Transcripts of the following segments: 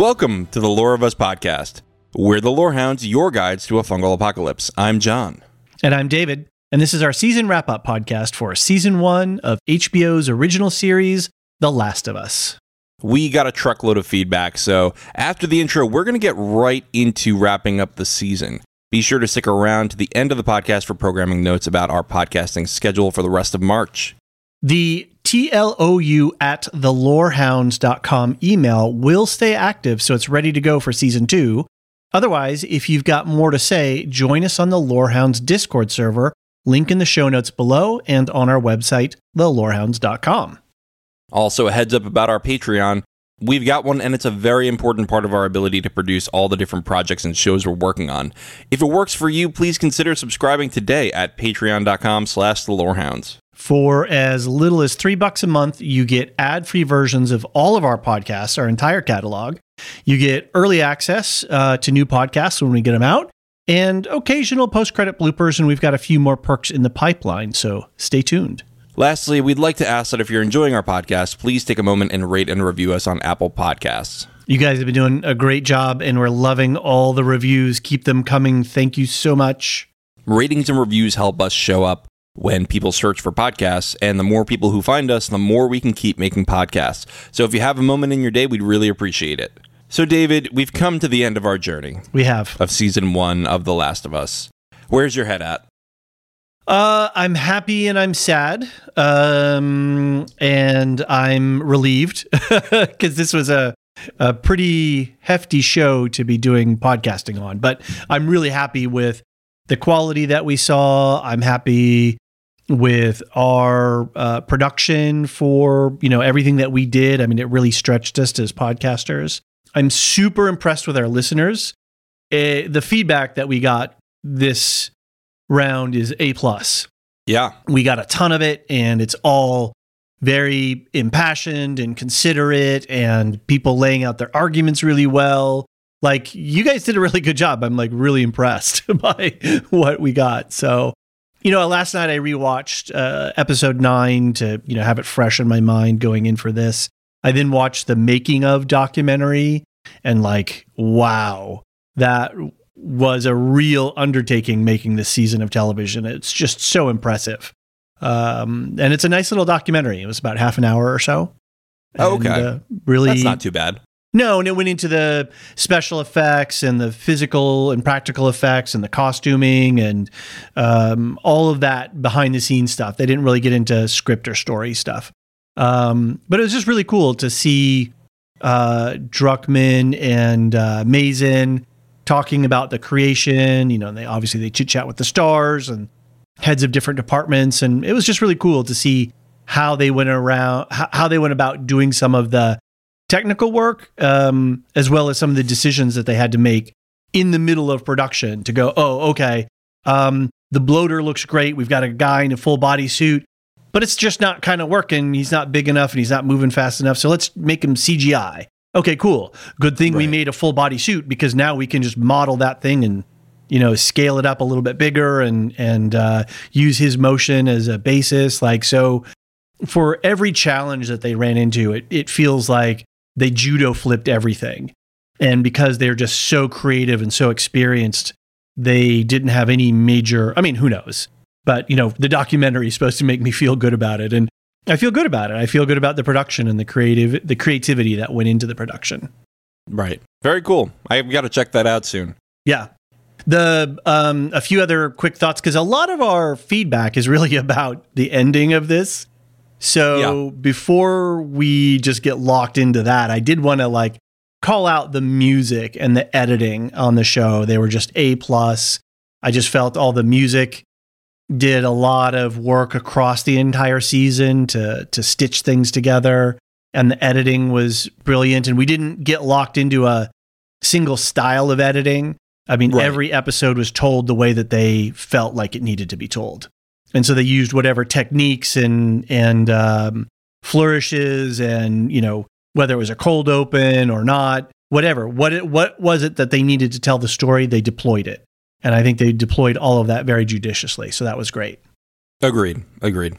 Welcome to the Lore of Us podcast. We're the Lorehounds, your guides to a fungal apocalypse. I'm John. And I'm David. And this is our season wrap up podcast for season one of HBO's original series, The Last of Us. We got a truckload of feedback, so after the intro, we're going to get right into wrapping up the season. Be sure to stick around to the end of the podcast for programming notes about our podcasting schedule for the rest of March. The TLOU at thelorehounds.com email will stay active, so it's ready to go for season two. Otherwise, if you've got more to say, join us on the Lorehounds Discord server, link in the show notes below and on our website, thelorehounds.com. Also, a heads up about our Patreon. We've got one, and it's a very important part of our ability to produce all the different projects and shows we're working on. If it works for you, please consider subscribing today at patreon.com slash the lorehounds. For as little as three bucks a month, you get ad free versions of all of our podcasts, our entire catalog. You get early access uh, to new podcasts when we get them out, and occasional post credit bloopers. And we've got a few more perks in the pipeline, so stay tuned. Lastly, we'd like to ask that if you're enjoying our podcast, please take a moment and rate and review us on Apple Podcasts. You guys have been doing a great job, and we're loving all the reviews. Keep them coming. Thank you so much. Ratings and reviews help us show up when people search for podcasts. And the more people who find us, the more we can keep making podcasts. So if you have a moment in your day, we'd really appreciate it. So, David, we've come to the end of our journey. We have. Of season one of The Last of Us. Where's your head at? Uh, I'm happy and I'm sad. Um, and I'm relieved because this was a, a pretty hefty show to be doing podcasting on. But I'm really happy with the quality that we saw. I'm happy with our uh, production for you know everything that we did. I mean, it really stretched us as podcasters. I'm super impressed with our listeners. Uh, the feedback that we got this round is a plus. Yeah, we got a ton of it, and it's all very impassioned and considerate, and people laying out their arguments really well like you guys did a really good job. I'm like really impressed by what we got. So, you know, last night I rewatched uh, episode nine to you know have it fresh in my mind going in for this. I then watched the making of documentary and like, wow, that was a real undertaking making this season of television. It's just so impressive. Um, and it's a nice little documentary. It was about half an hour or so. Oh, okay. uh, really, that's not too bad. No, and it went into the special effects and the physical and practical effects and the costuming and um, all of that behind the scenes stuff. They didn't really get into script or story stuff. Um, but it was just really cool to see uh, Druckmann and uh, Mazin talking about the creation. You know, they obviously they chit chat with the stars and heads of different departments, and it was just really cool to see how they went around, how they went about doing some of the technical work, um, as well as some of the decisions that they had to make in the middle of production to go, oh, okay, um, the bloater looks great. We've got a guy in a full body suit, but it's just not kind of working. He's not big enough and he's not moving fast enough. So let's make him CGI. Okay, cool. Good thing right. we made a full body suit because now we can just model that thing and you know scale it up a little bit bigger and and uh, use his motion as a basis. Like so, for every challenge that they ran into, it it feels like they judo flipped everything. And because they're just so creative and so experienced, they didn't have any major, I mean, who knows? But, you know, the documentary is supposed to make me feel good about it. And I feel good about it. I feel good about the production and the creative the creativity that went into the production. Right. Very cool. I've got to check that out soon. Yeah. The um, a few other quick thoughts because a lot of our feedback is really about the ending of this. So Yeah. before we just get locked into that, I did want to like call out the music and the editing on the show. They were just a plus. I just felt all the music did a lot of work across the entire season to to stitch things together and the editing was brilliant and we didn't get locked into a single style of editing. I mean, Right. every episode was told the way that they felt like it needed to be told. And so they used whatever techniques and and um, flourishes and you know whether it was a cold open or not, whatever. What it, what was it that they needed to tell the story? They deployed it, and I think they deployed all of that very judiciously. So that was great. Agreed. Agreed.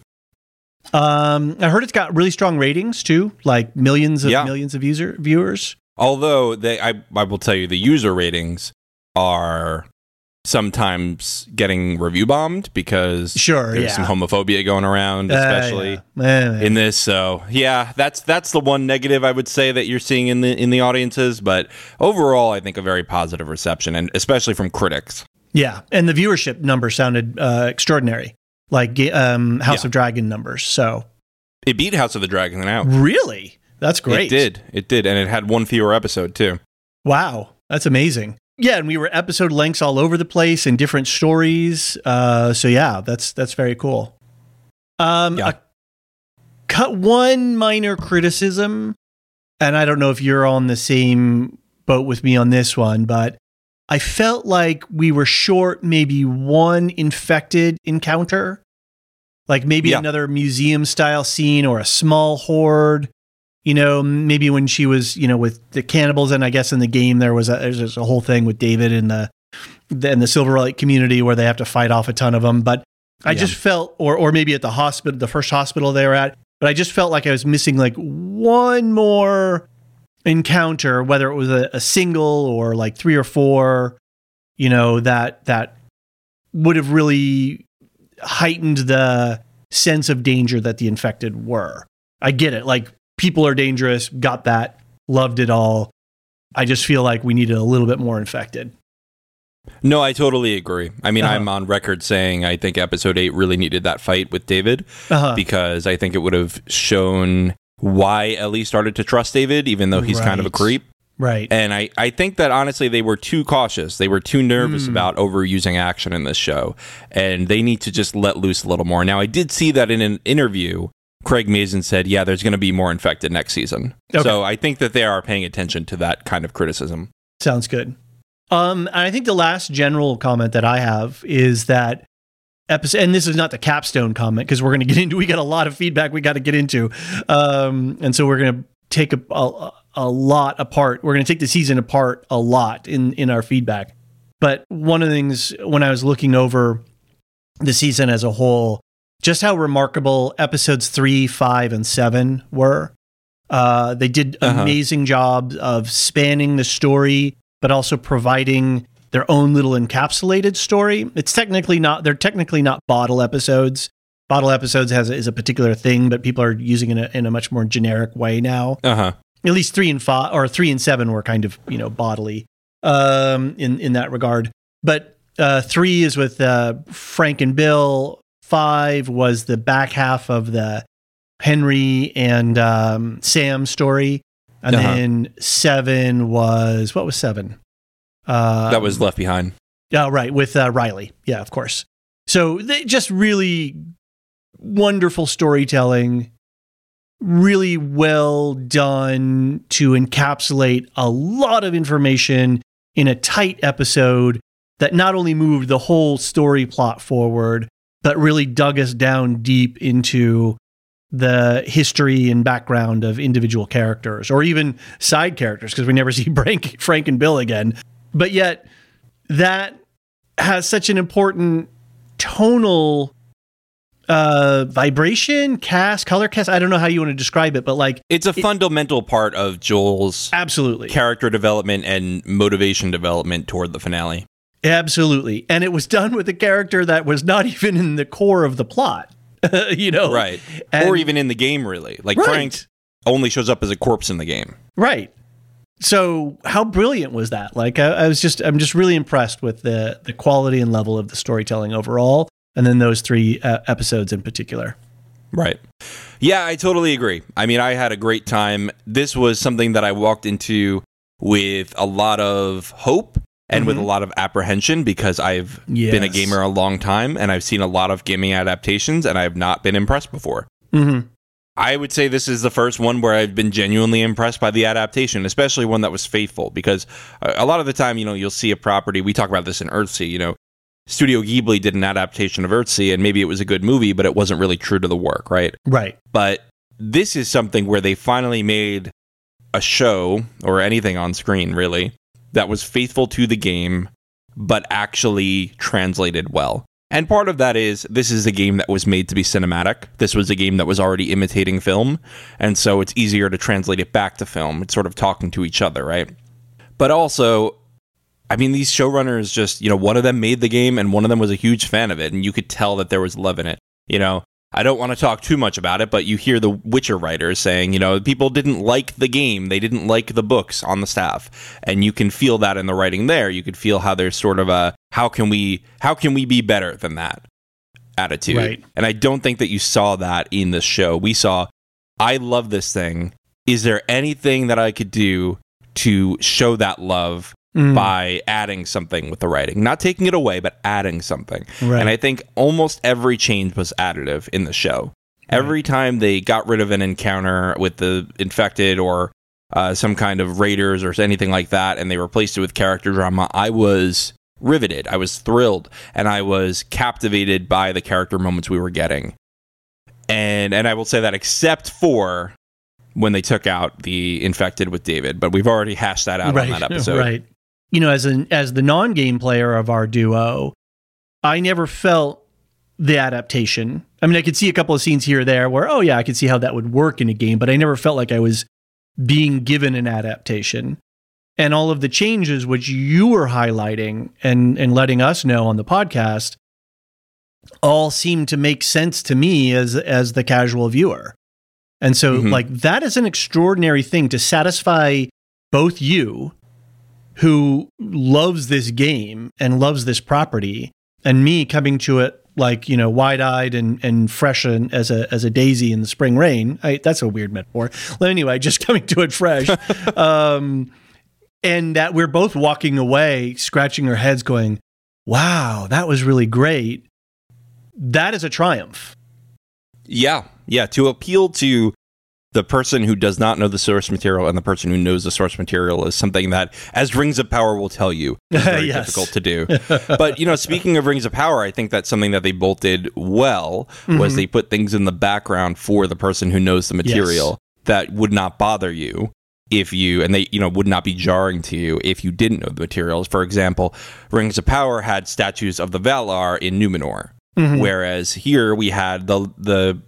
Um, I heard it's got really strong ratings too, like millions of Yeah. millions of user viewers. Although they, I, I will tell you, the user ratings are sometimes getting review bombed because Sure, there's yeah. some homophobia going around, especially. Uh, yeah. In this. So yeah, that's that's the one negative I would say that you're seeing in the in the audiences. But overall, I think a very positive reception, and especially from critics. yeah, and the viewership number sounded uh, extraordinary, like um, House Yeah. of Dragon numbers. So It beat House of the Dragon out. really, that's great. It did. It did, and it had one fewer episode too. Wow, that's amazing. Yeah, and we were episode lengths all over the place and different stories. Uh, so yeah, that's that's very cool. Um, Yeah. cut one minor criticism, and I don't know if you're on the same boat with me on this one, but I felt like we were short maybe one infected encounter, like maybe Yeah. another museum style scene or a small horde you know, maybe when she was, you know, with the cannibals, and I guess in the game there was a there's just a whole thing with David and the and the Silver Lake community where they have to fight off a ton of them. But I Yeah. just felt, or or maybe at the hospital, the first hospital they were at, but I just felt like I was missing like one more encounter, whether it was a, a single or like three or four, you know, that that would have really heightened the sense of danger that the infected were. I get it. Like people are dangerous, got that, loved it all. I just feel like we needed a little bit more infected. No, I totally agree. I mean, Uh-huh. I'm on record saying I think episode eight really needed that fight with David Uh-huh. because I think it would have shown why Ellie started to trust David, even though he's kind of a creep. Right. And I, I think that honestly, they were too cautious. They were too nervous Hmm. about overusing action in this show. And they need to just let loose a little more. Now, I did see that in an interview, Craig Mazin said, yeah, there's going to be more infected next season. Okay. So I think that they are paying attention to that kind of criticism. Sounds good. Um, and I think the last general comment that I have is that episode, and this is not the capstone comment because we're going to get into. We got a lot of feedback we got to get into, um, and so we're going to take a, a a lot apart. We're going to take the season apart a lot in in our feedback. But one of the things when I was looking over the season as a whole, just how remarkable episodes three, five, and seven were. Uh, they did Uh-huh. amazing job of spanning the story, but also providing their own little encapsulated story. It's technically not; they're technically not bottle episodes. Bottle episodes has is a particular thing, but people are using it in a, in a much more generic way now Uh huh. at least three and five or three and seven were kind of you know bodily um in in that regard but uh three is with uh frank and bill five was the back half of the henry and um sam story and Uh-huh. then seven was what was seven uh that was left behind. Oh, right, with uh, Riley. Yeah, of course. So they just really wonderful storytelling, really well done to encapsulate a lot of information in a tight episode that not only moved the whole story plot forward, but really dug us down deep into the history and background of individual characters or even side characters because we never see Frank, Frank and Bill again. But yet, that has such an important tonal uh vibration cast color cast i don't know how you want to describe it but like It's a fundamental part of Joel's absolutely character development and motivation development toward the finale. Absolutely and it was done with a character that was not even in the core of the plot you know Right. And- or even in the game, really. Like Right. Frank only shows up as a corpse in the game. right so how brilliant was that like I, I was just i'm just really impressed with the the quality and level of the storytelling overall and then those three uh, episodes in particular Right. Yeah, I totally agree. I mean, I had a great time. This was something that I walked into with a lot of hope and with a lot of apprehension because I've been a gamer a long time and I've seen a lot of gaming adaptations and I have not been impressed before. mm-hmm. I would say this is the first one where I've been genuinely impressed by the adaptation, especially one that was faithful. Because a a lot of the time, you know, you'll see a property. We talk about this in Earthsea. You know, Studio Ghibli did an adaptation of Earthsea, and maybe it was a good movie, but it wasn't really true to the work, right? right But this is something where they finally made a show or anything on screen, really, that was faithful to the game, but actually translated well. And part of that is this is a game that was made to be cinematic. This was a game that was already imitating film. And so it's easier to translate it back to film. It's sort of talking to each other, right? But also, I mean, these showrunners just, you know, one of them made the game and one of them was a huge fan of it. And you could tell that there was love in it. You know, I don't want to talk too much about it, but you hear the Witcher writers saying, you know, people didn't like the game. They didn't like the books on the staff. And you can feel that in the writing there. You could feel how there's sort of a how can we how can we be better than that attitude. Right. And I don't think that you saw that in this show. We saw I love this thing. Is there anything that I could do to show that love Mm. by adding something with the writing? Not taking it away, but adding something. Right. And I think almost every change was additive in the show. Every time they got rid of an encounter with the infected or uh, some kind of raiders or anything like that, and they replaced it with character drama, I was riveted. I was thrilled, and I was captivated by the character moments we were getting. And and I will say that except for when they took out the infected with David, but we've already hashed that out right, on that episode. Right. You know, as an as the non-game player of our duo, I never felt the adaptation. I mean, I could see a couple of scenes here or there where, oh yeah, I could see how that would work in a game, but I never felt like I was being given an adaptation. And all of the changes which you were highlighting and and letting us know on the podcast all seemed to make sense to me as as the casual viewer. And so Mhm. like that is an extraordinary thing to satisfy both you who loves this game and loves this property and me coming to it like you know wide-eyed and and fresh and as a as a daisy in the spring rain I, that's a weird metaphor. Well, anyway just coming to it fresh um and that we're both walking away scratching our heads going wow that was really great. That is a triumph. Yeah, yeah. To appeal to the person who does not know the source material and the person who knows the source material is something that, as Rings of Power will tell you, is very Yes. difficult to do. but you know, speaking of Rings of Power, I think that's something that they both did well. Was mm-hmm. they put things in the background for the person who knows the material that would not bother you if you and they you know would not be jarring to you if you didn't know the materials. For example, Rings of Power had statues of the Valar in Numenor. Mm-hmm. Whereas here we had the the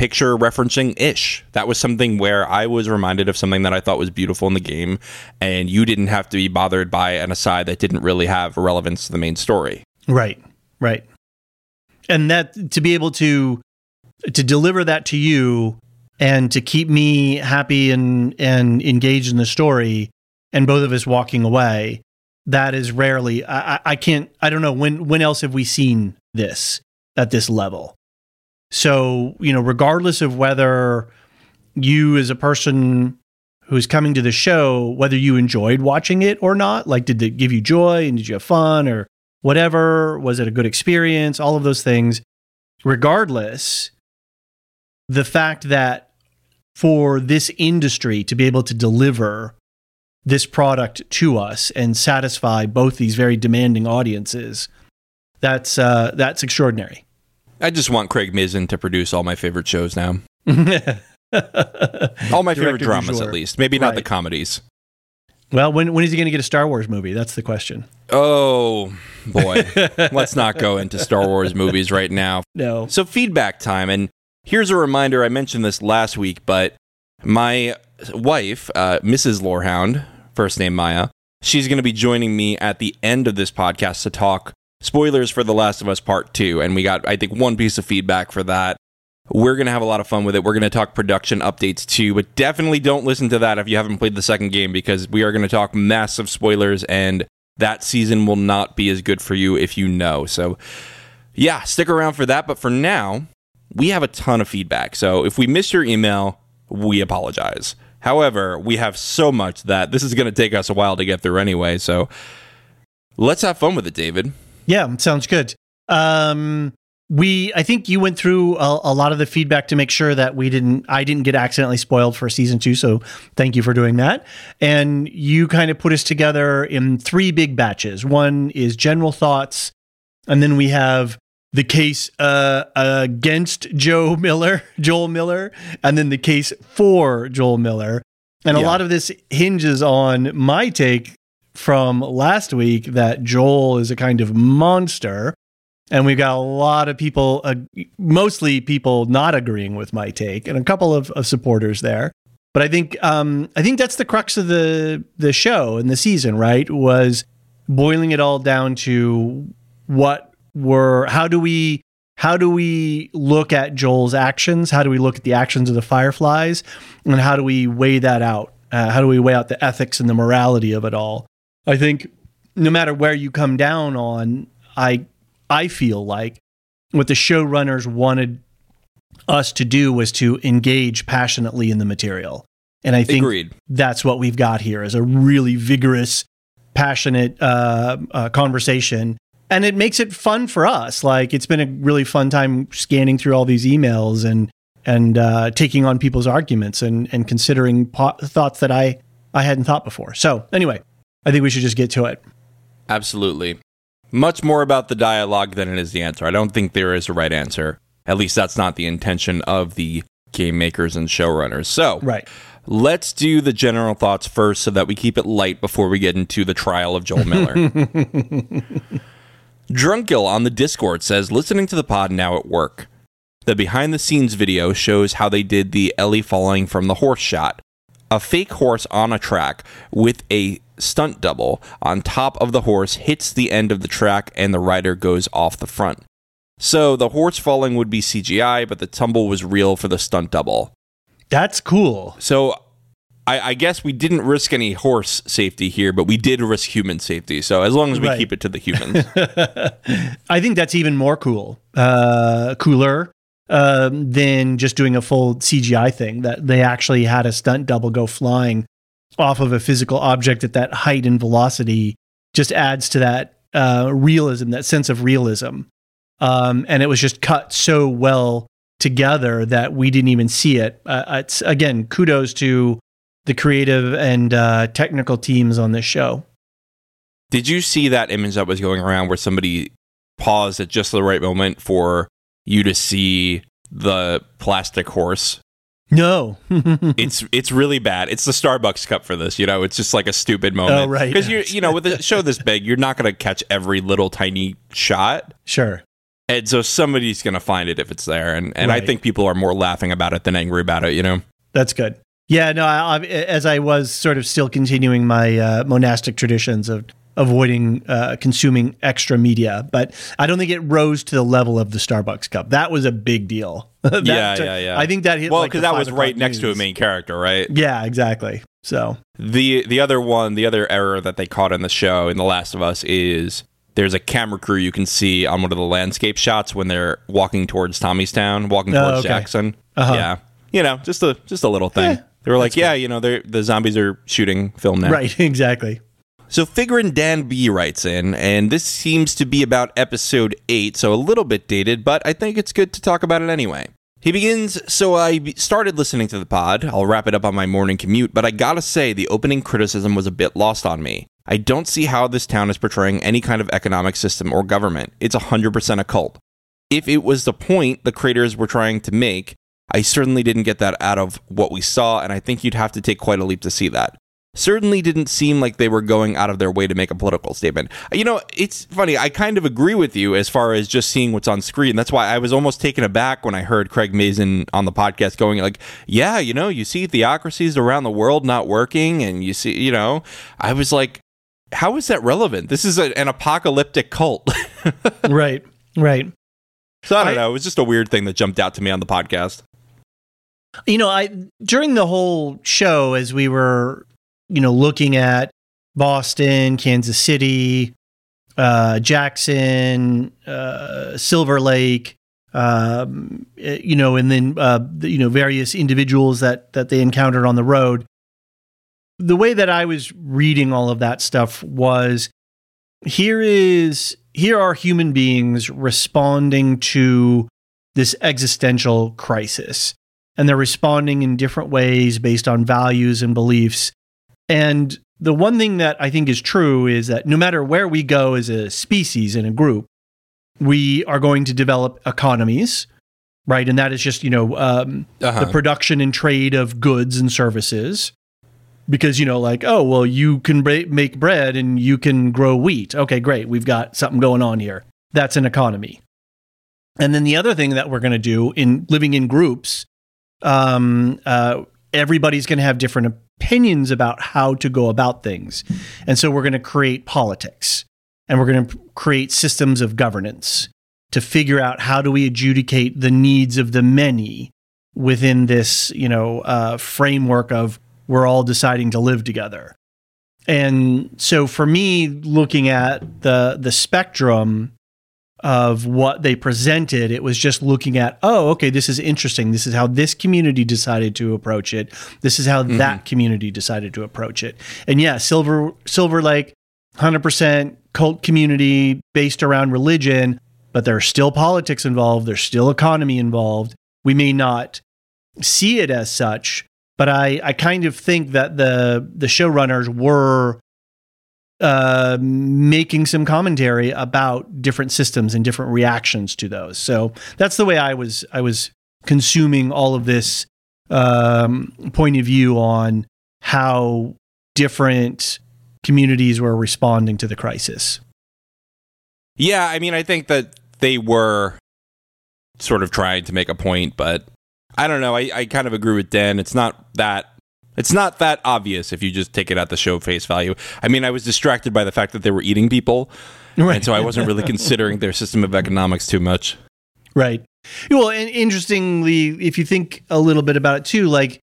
picture referencing Ish. That was something where I was reminded of something that I thought was beautiful in the game, and you didn't have to be bothered by an aside that didn't really have relevance to the main story. Right, right. And that to be able to to deliver that to you and to keep me happy and and engaged in the story and both of us walking away, that is rarely I, I- can't I don't know when when else have we seen this at this level. So, you know, regardless of whether you as a person who's coming to the show, whether you enjoyed watching it or not, like did it give you joy and did you have fun or whatever, was it a good experience, all of those things. Regardless, the fact that for this industry to be able to deliver this product to us and satisfy both these very demanding audiences, that's uh, that's extraordinary. I just want Craig Mazin to produce all my favorite shows now. All my favorite dramas, at least. Maybe not the comedies. well, when when is he going to get a Star Wars movie? That's the question. Oh boy, let's not go into Star Wars movies right now. No. So feedback time, and here's a reminder. I mentioned this last week, but my wife, uh, Mrs. Lorehound, first name Maya, she's going to be joining me at the end of this podcast to talk spoilers for The Last of Us Part Two, and we got I think one piece of feedback for that. We're going to have a lot of fun with it. We're going to talk production updates too, but definitely don't listen to that if you haven't played the second game because we are going to talk massive spoilers and that season will not be as good for you if you know. So, yeah, stick around for that. But for now, we have a ton of feedback. So if we missed your email, we apologize. However, we have so much that this is going to take us a while to get through anyway. So let's have fun with it, David. Yeah, sounds good. Um, we, I think you went through a, a, lot of the feedback to make sure that we didn't, I didn't get accidentally spoiled for season two. So thank you for doing that. And you kind of put us together in three big batches. One is general thoughts, and then we have the case uh, against Joe Miller, Joel Miller, and then the case for Joel Miller. And yeah. a lot of this hinges on my take from last week that Joel is a kind of monster. And we've got a lot of people, uh, mostly people not agreeing with my take, and a couple of, of supporters there. But I think um, I think that's the crux of the the show and the season, right? Was boiling it all down to what were how do we how do we look at Joel's actions? How do we look at the actions of the Fireflies? And how do we weigh that out? Uh, how do we weigh out the ethics and the morality of it all? I think no matter where you come down on, I I feel like what the showrunners wanted us to do was to engage passionately in the material. And I think Agreed. that's what we've got here is a really vigorous, passionate uh, uh, conversation. And it makes it fun for us. Like it's been a really fun time scanning through all these emails and and uh, taking on people's arguments and and considering po- thoughts that I I hadn't thought before. So anyway, I think we should just get to it. Absolutely. Much more about the dialogue than it is the answer. I don't think there is a right answer. At least that's not the intention of the game makers and showrunners. So, right. Let's do the general thoughts first so that we keep it light before we get into the trial of Joel Miller. Drunkill on the Discord says, listening to the pod now at work. The behind the scenes video shows how they did the Ellie falling from the horse shot. A fake horse on a track with a stunt double on top of the horse hits the end of the track and the rider goes off the front. So the horse falling would be CGI, but the tumble was real for the stunt double. That's cool. So I, I, guess we didn't risk any horse safety here, but we did risk human safety. So as long as we right. keep it to the humans, I think that's even more cool, uh, cooler um, than just doing a full CGI thing. That they actually had a stunt double go flying off of a physical object at that height and velocity just adds to that uh, realism, that sense of realism. Um, and it was just cut so well together that we didn't even see it. Uh, it's again, kudos to the creative and uh, technical teams on this show. Did you see that image that was going around where somebody paused at just the right moment for you to see the plastic horse no, it's it's really bad. It's the Starbucks cup for this. You know, it's just like a stupid moment. Oh, right. Because you you know with a show this big, you're not going to catch every little tiny shot. Sure. And so somebody's going to find it if it's there, and and right. I think people are more laughing about it than angry about it. You know. That's good. Yeah. No. I, I, as I was sort of still continuing my uh, monastic traditions of avoiding uh, consuming extra media. But I don't think it rose to the level of the Starbucks cup. That was a big deal. yeah, yeah, yeah. I think that hit well because like that was right news. next to a main character, right? Yeah, exactly. So the the other one, the other error that they caught in the show in The Last of Us is there's a camera crew you can see on one of the landscape shots when they're walking towards Tommy's town, walking towards oh, okay. Jackson. Uh-huh. Yeah, you know, just a just a little thing. Yeah, they were like, yeah, you know, the zombies are shooting film now. Right, exactly. So Figurin Dan B writes in, and this seems to be about episode 8, so a little bit dated, but I think it's good to talk about it anyway. He begins, so I started listening to the pod. I'll wrap it up on my morning commute, but I gotta say, the opening criticism was a bit lost on me. I don't see how this town is portraying any kind of economic system or government. It's 100% a cult. If it was the point the creators were trying to make, I certainly didn't get that out of what we saw, and I think you'd have to take quite a leap to see that. Certainly didn't seem like they were going out of their way to make a political statement. You know, it's funny. I kind of agree with you as far as just seeing what's on screen. That's why I was almost taken aback when I heard Craig Mazin on the podcast going like, "Yeah, you know, you see theocracies around the world not working, and you see, you know." I was like, "How is that relevant? This is a, an apocalyptic cult." right. Right. So I don't I, know. It was just a weird thing that jumped out to me on the podcast. You know, I during the whole show as we were you know, looking at Boston, Kansas City, uh, Jackson, uh, Silver Lake, um, eh, you know, and then uh, you know various individuals that that they encountered on the road. The way that I was reading all of that stuff was here is here are human beings responding to this existential crisis and they're responding in different ways based on values and beliefs and the one thing that I think is true is that no matter where we go as a species in a group, we are going to develop economies, right? And that is just, you know, um, uh-huh. the production and trade of goods and services. Because, you know, like, oh, well, you can make bread and you can grow wheat. Okay, great. We've got something going on here. That's an economy. And then the other thing that we're going to do in living in groups, um, uh, everybody's going to have different opinions about how to go about things. And so we're going to create politics and we're going to create systems of governance to figure out how do we adjudicate the needs of the many within this, you know, uh, framework of we're all deciding to live together. And so for me, looking at the the spectrum of what they presented. It was just looking at, oh, okay, this is interesting. This is how this community decided to approach it. This is how mm-hmm. that community decided to approach it. And yeah, Silver Silver Lake, 100% cult community based around religion, but there's still politics involved. There's still economy involved. We may not see it as such, but I, I kind of think that the the showrunners were uh, making some commentary about different systems and different reactions to those. So that's the way I was I was consuming all of this um, point of view on how different communities were responding to the crisis. Yeah, I mean, I think that they were sort of trying to make a point, but I don't know. I, I kind of agree with Dan. It's not that it's not that obvious if you just take it at the show face value. I mean, I was distracted by the fact that they were eating people, right. and so I wasn't really considering their system of economics too much. Right. Well, and interestingly, if you think a little bit about it too, like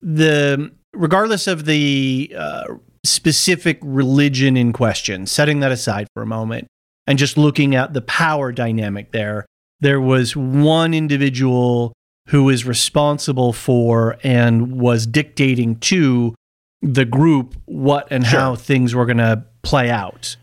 the regardless of the uh, specific religion in question, setting that aside for a moment, and just looking at the power dynamic there, there was one individual who is responsible for and was dictating to the group what and sure. how things were going to play out.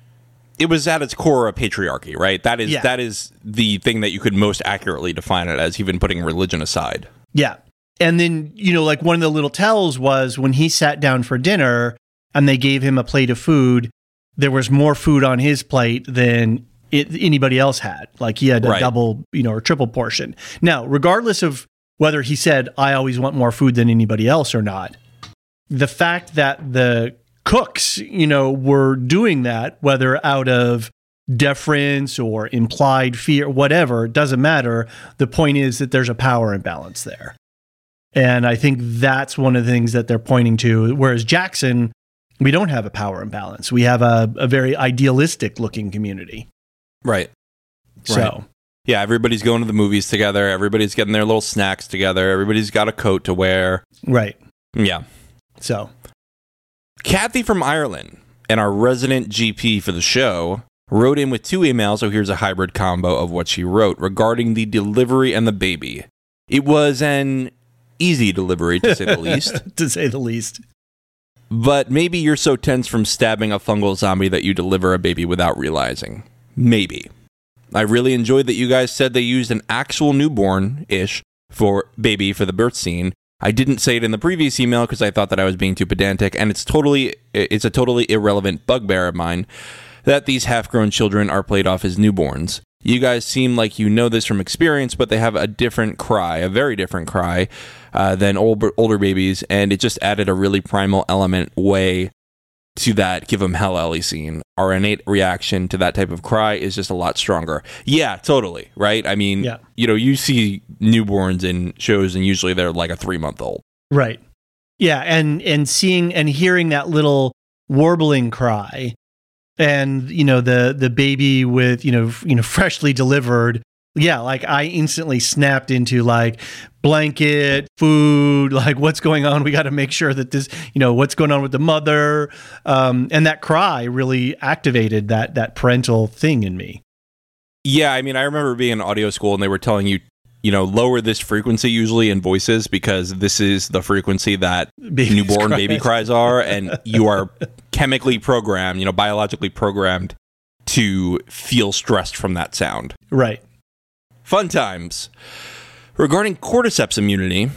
It was at its core a patriarchy, right? That is yeah. that is the thing that you could most accurately define it as, even putting religion aside. Yeah. And then, you know, like one of the little tells was when he sat down for dinner and they gave him a plate of food, there was more food on his plate than it, anybody else had. Like he had a right. double, you know, or triple portion. Now, regardless of whether he said, I always want more food than anybody else or not. The fact that the cooks, you know, were doing that, whether out of deference or implied fear, whatever, it doesn't matter. The point is that there's a power imbalance there. And I think that's one of the things that they're pointing to. Whereas Jackson, we don't have a power imbalance. We have a, a very idealistic looking community. Right. So, right yeah, everybody's going to the movies together. Everybody's getting their little snacks together. Everybody's got a coat to wear. Right. Yeah. So, Kathy from Ireland and our resident GP for the show wrote in with two emails. So here's a hybrid combo of what she wrote regarding the delivery and the baby. It was an easy delivery, to say the least. to say the least. But maybe you're so tense from stabbing a fungal zombie that you deliver a baby without realizing. Maybe. I really enjoyed that you guys said they used an actual newborn ish for baby for the birth scene. I didn't say it in the previous email because I thought that I was being too pedantic, and it's totally it's a totally irrelevant bugbear of mine that these half-grown children are played off as newborns. You guys seem like you know this from experience, but they have a different cry, a very different cry uh, than older babies, and it just added a really primal element way to that give them hell Ellie scene. Our innate reaction to that type of cry is just a lot stronger. Yeah, totally. Right. I mean, Yeah. you know, you see newborns in shows, and usually they're like a three month old. Right. Yeah, and and seeing and hearing that little warbling cry and you know the the baby with you know f- you know freshly delivered yeah like i instantly snapped into like blanket food like what's going on we got to make sure that this you know what's going on with the mother um and that cry really activated that that parental thing in me Yeah, I mean, I remember being in audio school and they were telling you, you know, lower this frequency usually in voices because this is the frequency that Babies newborn cry. baby cries are, and you are chemically programmed, you know, biologically programmed to feel stressed from that sound. right Fun times. Regarding cordyceps immunity,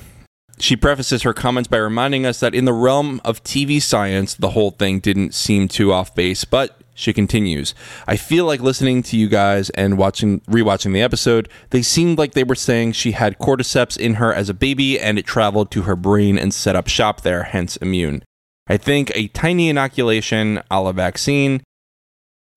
she prefaces her comments by reminding us that in the realm of TV science, the whole thing didn't seem too off base, but she continues, I feel like listening to you guys and watching rewatching the episode, they seemed like they were saying she had cordyceps in her as a baby and it traveled to her brain and set up shop there, hence immune. I think a tiny inoculation a la vaccine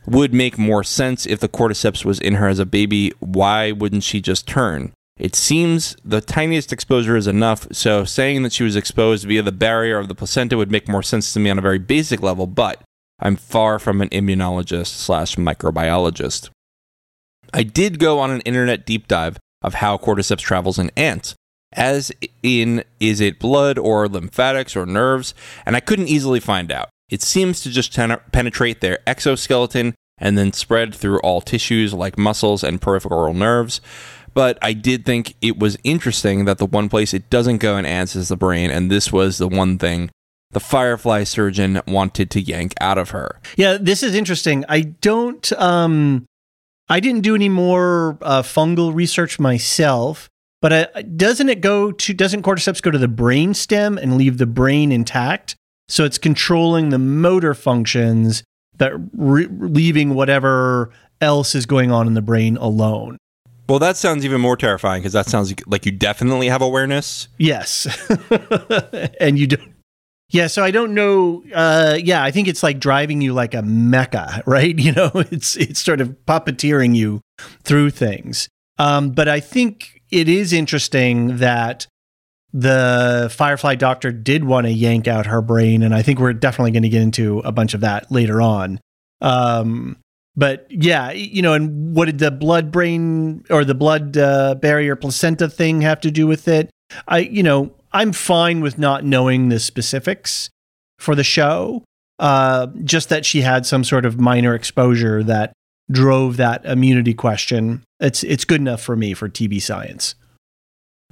would make more sense if the cordyceps was in her as a baby. Why wouldn't she just turn? It seems the tiniest exposure is enough, so saying that she was exposed via the barrier of the placenta would make more sense to me on a very basic level, but I'm far from an immunologist slash microbiologist. I did go on an internet deep dive of how cordyceps travels in ants, as in is it blood or lymphatics or nerves, and I couldn't easily find out. It seems to just ten- penetrate their exoskeleton and then spread through all tissues like muscles and peripheral nerves. But I did think it was interesting that the one place it doesn't go in ants is the brain, and this was the one thing the firefly surgeon wanted to yank out of her. Yeah, this is interesting. I don't um I didn't do any more uh, fungal research myself, but uh, doesn't it go to doesn't cordyceps go to the brain stem and leave the brain intact? So it's controlling the motor functions but re- leaving whatever else is going on in the brain alone. Well, that sounds even more terrifying because that sounds like you definitely have awareness. Yes. and you don't. Yeah, so I don't know. Uh, yeah, I think it's like driving you like a mecha, right? You know, it's it's sort of puppeteering you through things. Um, but I think it is interesting that the Firefly Doctor did want to yank out her brain, and I think we're definitely going to get into a bunch of that later on. Um, but yeah, you know, and what did the blood brain or the blood uh, barrier placenta thing have to do with it? I, you know, I'm fine with not knowing the specifics for the show. Uh, just that she had some sort of minor exposure that drove that immunity question. It's it's good enough for me for TV science.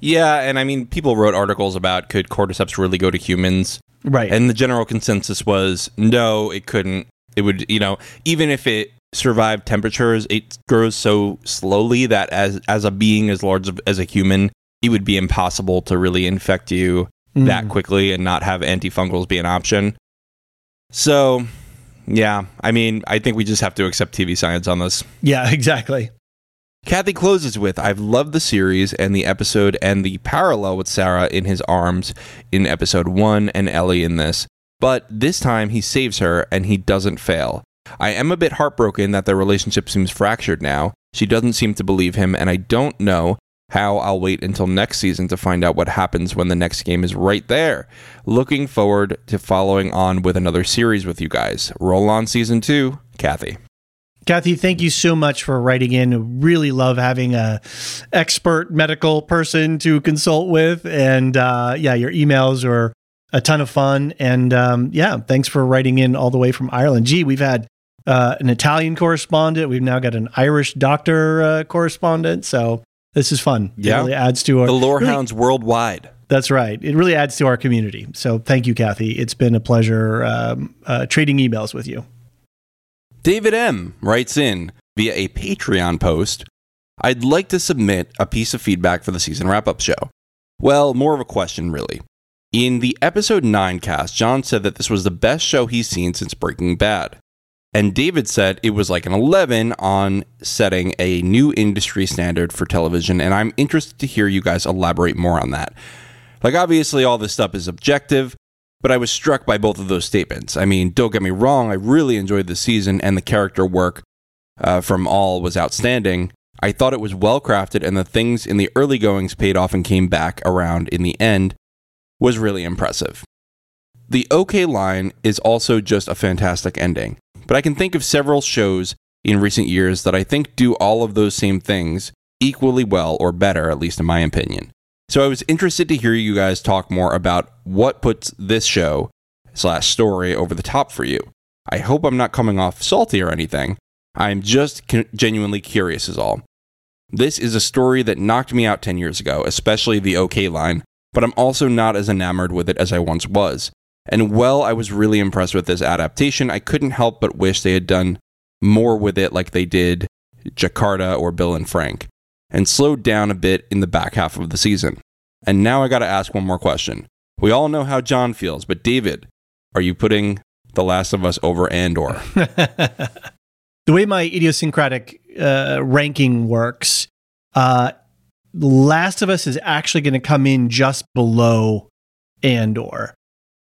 Yeah, and I mean, people wrote articles about could cordyceps really go to humans, Right. and the general consensus was no, it couldn't. It would, you know, even if it survived temperatures, it grows so slowly that as as a being as large as a human, it would be impossible to really infect you mm. that quickly and not have antifungals be an option. So, yeah, I mean, I think we just have to accept TV science on this. yeah, exactly. Kathy closes with I've loved the series and the episode and the parallel with Sarah in his arms in episode 1 and Ellie in this. But this time he saves her and he doesn't fail. I am a bit heartbroken that their relationship seems fractured now. She doesn't seem to believe him, and I don't know how I'll wait until next season to find out what happens when the next game is right there. Looking forward to following on with another series with you guys. Roll on season 2, Kathy. Kathy, thank you so much for writing in. Really love having a expert medical person to consult with, and uh, yeah, your emails are a ton of fun. And um, yeah, thanks for writing in all the way from Ireland. Gee, we've had uh, an Italian correspondent. We've now got an Irish doctor uh, correspondent. So this is fun. Yeah. it really adds to our. The really- Lorehounds worldwide. That's right. It really adds to our community. So thank you, Kathy. It's been a pleasure um, uh, trading emails with you. David M. writes in via a Patreon post I'd like to submit a piece of feedback for the season wrap up show. Well, more of a question, really. In the episode 9 cast, John said that this was the best show he's seen since Breaking Bad. And David said it was like an 11 on setting a new industry standard for television. And I'm interested to hear you guys elaborate more on that. Like, obviously, all this stuff is objective, but I was struck by both of those statements. I mean, don't get me wrong, I really enjoyed the season, and the character work uh, from all was outstanding. I thought it was well crafted, and the things in the early goings paid off and came back around in the end was really impressive. The OK line is also just a fantastic ending, but I can think of several shows in recent years that I think do all of those same things equally well or better, at least in my opinion. So I was interested to hear you guys talk more about what puts this show slash story over the top for you. I hope I'm not coming off salty or anything. I'm just genuinely curious, is all. This is a story that knocked me out 10 years ago, especially the OK line, but I'm also not as enamored with it as I once was. And while I was really impressed with this adaptation, I couldn't help but wish they had done more with it like they did Jakarta or Bill and Frank, and slowed down a bit in the back half of the season. And now I gotta ask one more question. We all know how John feels, but David, are you putting The Last of Us over Andor? the way my idiosyncratic uh, ranking works, uh, Last of Us is actually going to come in just below Andor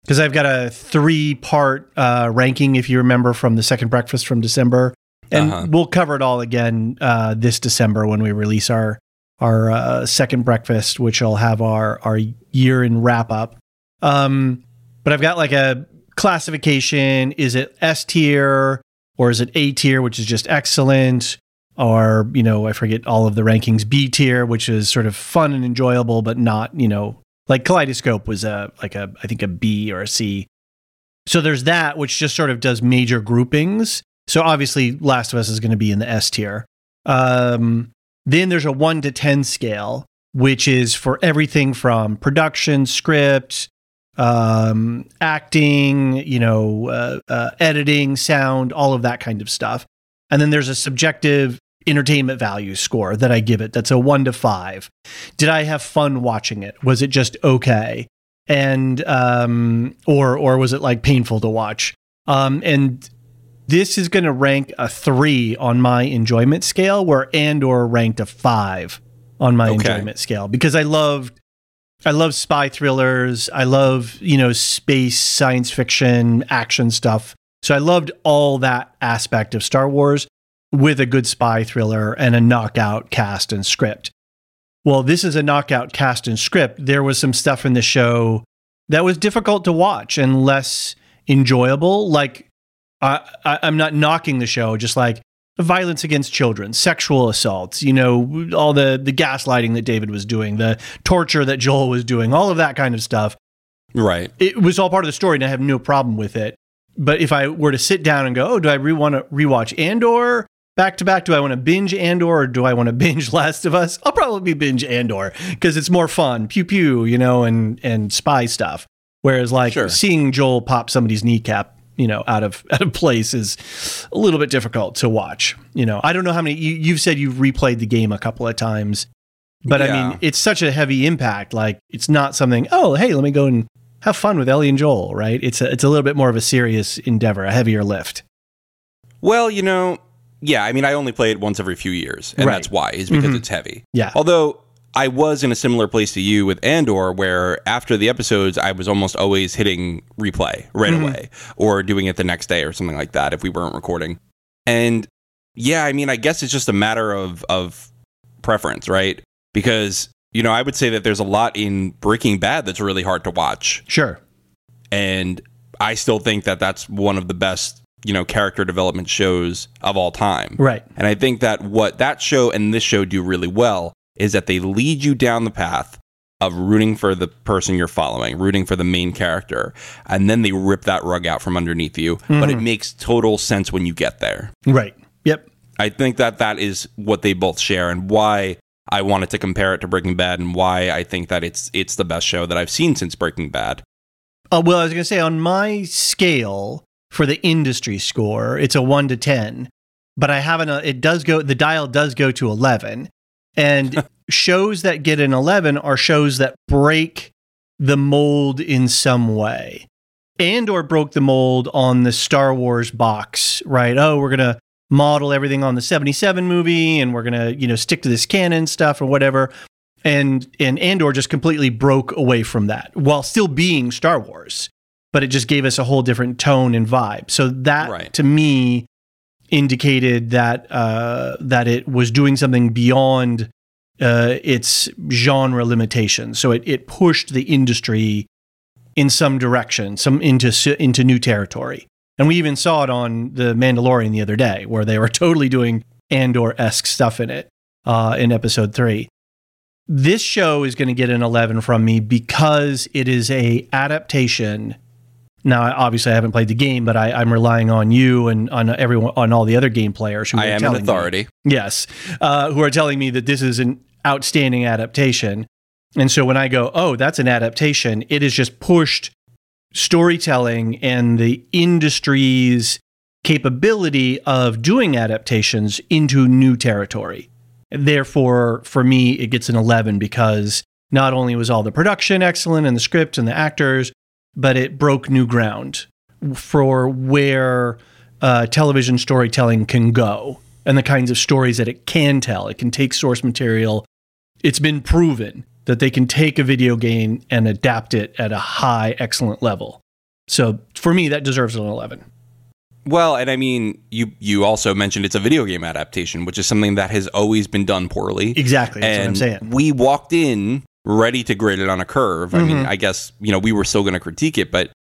because I've got a three part uh, ranking, if you remember from the second breakfast from December. And uh-huh. we'll cover it all again uh, this December when we release our our uh, second breakfast, which will have our our year in wrap up. Um, but I've got like a classification: is it S tier or is it A tier, which is just excellent? Or you know, I forget all of the rankings. B tier, which is sort of fun and enjoyable, but not you know like Kaleidoscope was a like a I think a B or a C. So there's that which just sort of does major groupings. So obviously Last of Us is going to be in the S tier. Um, then there's a 1 to 10 scale which is for everything from production, script, um, acting, you know, uh, uh, editing, sound, all of that kind of stuff. And then there's a subjective entertainment value score that I give it. That's a one to five. Did I have fun watching it? Was it just okay? And um, or or was it like painful to watch? Um, and this is going to rank a three on my enjoyment scale, where Andor ranked a five on my okay. enjoyment scale because I loved I love spy thrillers. I love, you know, space, science fiction, action stuff. So I loved all that aspect of Star Wars with a good spy thriller and a knockout cast and script. Well, this is a knockout cast and script. There was some stuff in the show that was difficult to watch and less enjoyable. Like, I, I, am not knocking the show, just like violence against children, sexual assaults, you know, all the the gaslighting that David was doing, the torture that Joel was doing, all of that kind of stuff. Right. It was all part of the story, and I have no problem with it. But if I were to sit down and go, oh, do I re- want to rewatch Andor? back to back, do I want to binge Andor or do I want to binge Last of Us? I'll probably binge Andor because it's more fun, pew pew, you know, and and spy stuff. Whereas like sure. seeing Joel pop somebody's kneecap, you know, out of out of place is a little bit difficult to watch. You know, I don't know how many you, you've said you've replayed the game a couple of times, but yeah. I mean, it's such a heavy impact. Like it's not something. Oh, hey, let me go and have fun with Ellie and Joel. Right? It's a it's a little bit more of a serious endeavor, a heavier lift. Well, you know, yeah, I mean, I only play it once every few years, and right. that's why is because mm-hmm. it's heavy. Yeah. Although I was in a similar place to you with Andor, where after the episodes, I was almost always hitting replay right mm-hmm. away, or doing it the next day or something like that if we weren't recording. And yeah, I mean, I guess it's just a matter of of preference, right? Because you know, I would say that there's a lot in Breaking Bad that's really hard to watch. Sure. And I still think that that's one of the best you know character development shows of all time. Right. And I think that what that show and this show do really well is that they lead you down the path of rooting for the person you're following, rooting for the main character, and then they rip that rug out from underneath you, mm-hmm. but it mm-hmm. makes total sense when you get there. Right. Yep. I think that that is what they both share and why I wanted to compare it to Breaking Bad and why I think that it's it's the best show that I've seen since Breaking Bad. Uh, well, I was going to say on my scale, for the industry score. It's a one to 10, but I haven't, uh, it does go, the dial does go to 11. And shows that get an 11 are shows that break the mold in some way. Andor broke the mold on the Star Wars box, right? Oh, we're going to model everything on the 77 movie and we're going to, you know, stick to this canon stuff or whatever. And and Andor just completely broke away from that while still being Star Wars, but it just gave us a whole different tone and vibe. So that Right. to me indicated that uh, that it was doing something beyond uh, its genre limitations. So it, it pushed the industry in some direction, some into into new territory. And we even saw it on the Mandalorian the other day, where they were totally doing Andor esque stuff in it uh, in episode three. This show is going to get an 11 from me because it is a adaptation. Now, obviously, I haven't played the game, but I, I'm relying on you and on everyone, on all the other game players who I am an telling me- authority. Yes, uh, who are telling me that this is an outstanding adaptation. And so when I go, oh, that's an adaptation, it has just pushed storytelling and the industry's capability of doing adaptations into new territory. Therefore, for me, it gets an 11 because not only was all the production excellent and the script and the actors, but it broke new ground for where uh, television storytelling can go and the kinds of stories that it can tell. It can take source material. It's been proven that they can take a video game and adapt it at a high, excellent level. So for me, that deserves an 11. Well, and I mean, you you also mentioned it's a video game adaptation, which is something that has always been done poorly. Exactly. That's and what I'm saying. we walked in ready to grade it on a curve. I mean, Mhm. I guess you know we were still going to critique it, but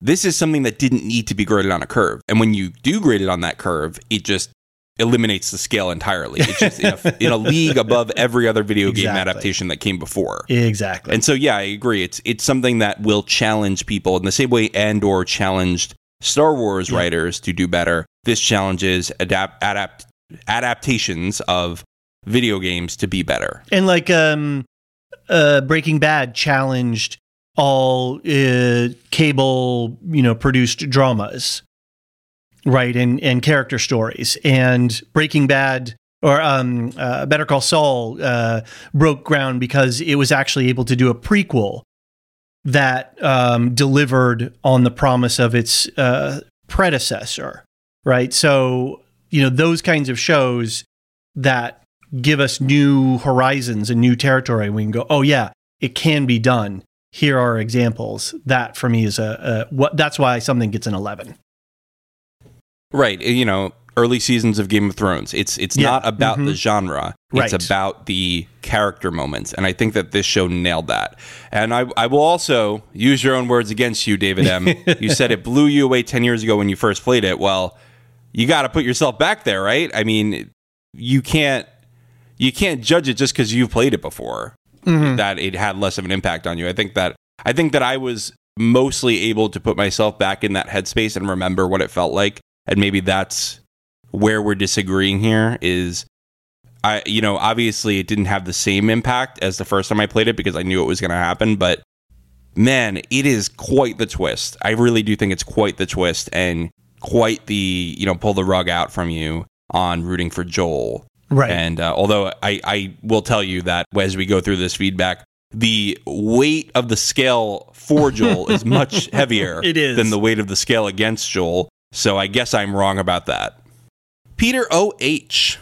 this is something that didn't need to be graded on a curve. And when you do grade it on that curve, it just eliminates the scale entirely. It's just in a, in a league above every other video game adaptation that came before. Exactly. And so, yeah, I agree. It's it's something that will challenge people in the same way Andor challenged Star Wars Yeah. writers to do better. This challenges adapt adapt adaptations of video games to be better. and like um uh breaking bad challenged all uh, cable you know produced dramas right and and character stories. And breaking bad or um uh, better call saul uh broke ground because it was actually able to do a prequel that um delivered on the promise of its uh predecessor right? So you know those kinds of shows that give us new horizons and new territory. We can go, oh yeah, it can be done. Here are examples. That for me is a, a what. That's why something gets an eleven. Right. You know, early seasons of Game of Thrones. It's it's Yeah. not about the Mhm. genre. It's Right. about the character moments. And I think that this show nailed that. And I, I will also use your own words against you, David M. you said it blew you away 10 years ago when you first played it. Well, you got to put yourself back there, right? I mean, you can't you can't judge it just because you've played it before mm-hmm. that it had less of an impact on you. I think that I think that I was mostly able to put myself back in that headspace and remember what it felt like, and maybe that's where we're disagreeing here. Is I you know obviously it didn't have the same impact as the first time I played it because I knew it was going to happen, but man, it is quite the twist. I really do think it's quite the twist and quite the you know pull the rug out from you on rooting for Joel. Right. And uh, although I, I will tell you that as we go through this feedback, the weight of the scale for Joel is much heavier It is. than the weight of the scale against Joel. So I guess I'm wrong about that. Peter O.H.,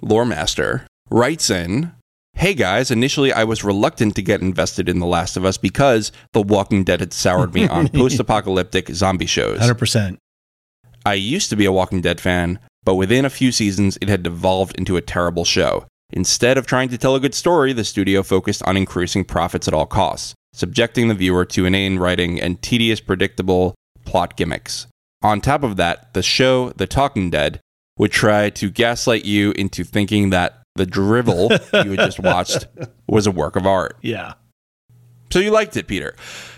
lore master, writes in Hey guys, initially I was reluctant to get invested in The Last of Us because The Walking Dead had soured me on post apocalyptic zombie shows. Hundred percent. I used to be a Walking Dead fan, but within a few seasons, it had devolved into a terrible show. Instead of trying to tell a good story, the studio focused on increasing profits at all costs, subjecting the viewer to inane writing and tedious, predictable plot gimmicks. On top of that, the show, The Talking Dead, would try to gaslight you into thinking that the drivel you had just watched was a work of art. Yeah. So you liked it, Peter.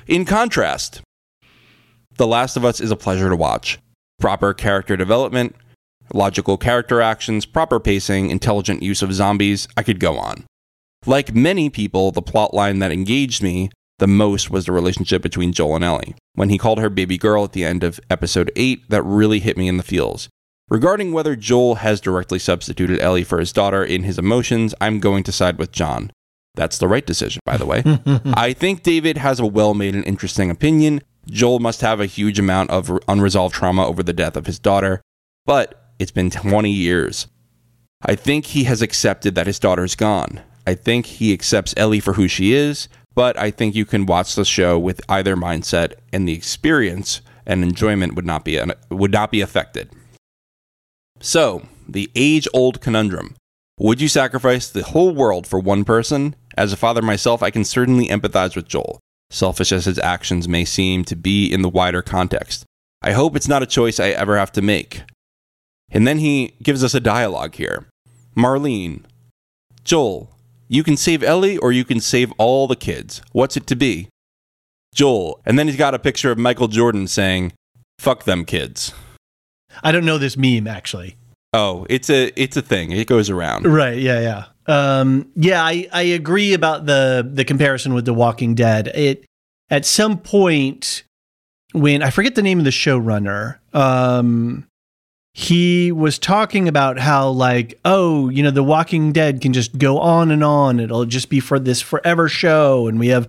In contrast, The Last of Us is a pleasure to watch. Proper character development, logical character actions, proper pacing, intelligent use of zombies, I could go on. Like many people, the plotline that engaged me the most was the relationship between Joel and Ellie. When he called her baby girl at the end of episode 8, that really hit me in the feels. Regarding whether Joel has directly substituted Ellie for his daughter in his emotions, I'm going to side with John. That's the right decision, by the way. I think David has a well made and interesting opinion, Joel must have a huge amount of unresolved trauma over the death of his daughter, but it's been 20 years. I think he has accepted that his daughter's gone. I think he accepts Ellie for who she is, but I think you can watch the show with either mindset and the experience and enjoyment would not be would not be affected. So, the age-old conundrum. Would you sacrifice the whole world for one person? As a father myself, I can certainly empathize with Joel, selfish as his actions may seem to be in the wider context. I hope it's not a choice I ever have to make. And then he gives us a dialogue here. Marlene, Joel, you can save Ellie or you can save all the kids. What's it to be? Joel. And then he's got a picture of Michael Jordan saying, fuck them kids. I don't know this meme actually. Oh, it's a it's a thing. It goes around. Right, yeah, yeah. Um, yeah, I, I agree about the the comparison with The Walking Dead. It at some point when I forget the name of the showrunner, um, he was talking about how like oh you know the walking dead can just go on and on. It'll just be for this forever show and we have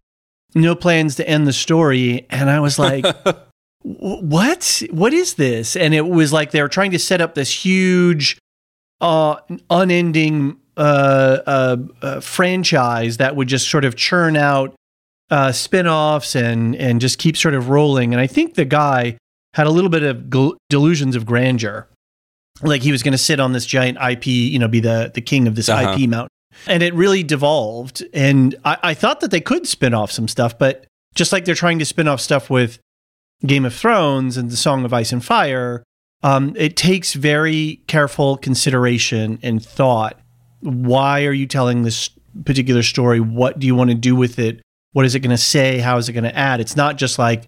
no plans to end the story. And i was like what? What is this? And it was like they were trying to set up this huge uh unending uh, uh, uh franchise that would just sort of churn out uh spin-offs and and just keep sort of rolling. And i think the guy had a little bit of gl- delusions of grandeur like he was going to sit on this giant IP, you know, be the the king of this uh-huh. IP mountain. And it really devolved. And I, I thought that they could spin off some stuff, but just like they're trying to spin off stuff with Game of Thrones and the Song of Ice and Fire, um, it takes very careful consideration and thought. Why are you telling this particular story? What do you want to do with it? What is it going to say? How is it going to add? It's not just like,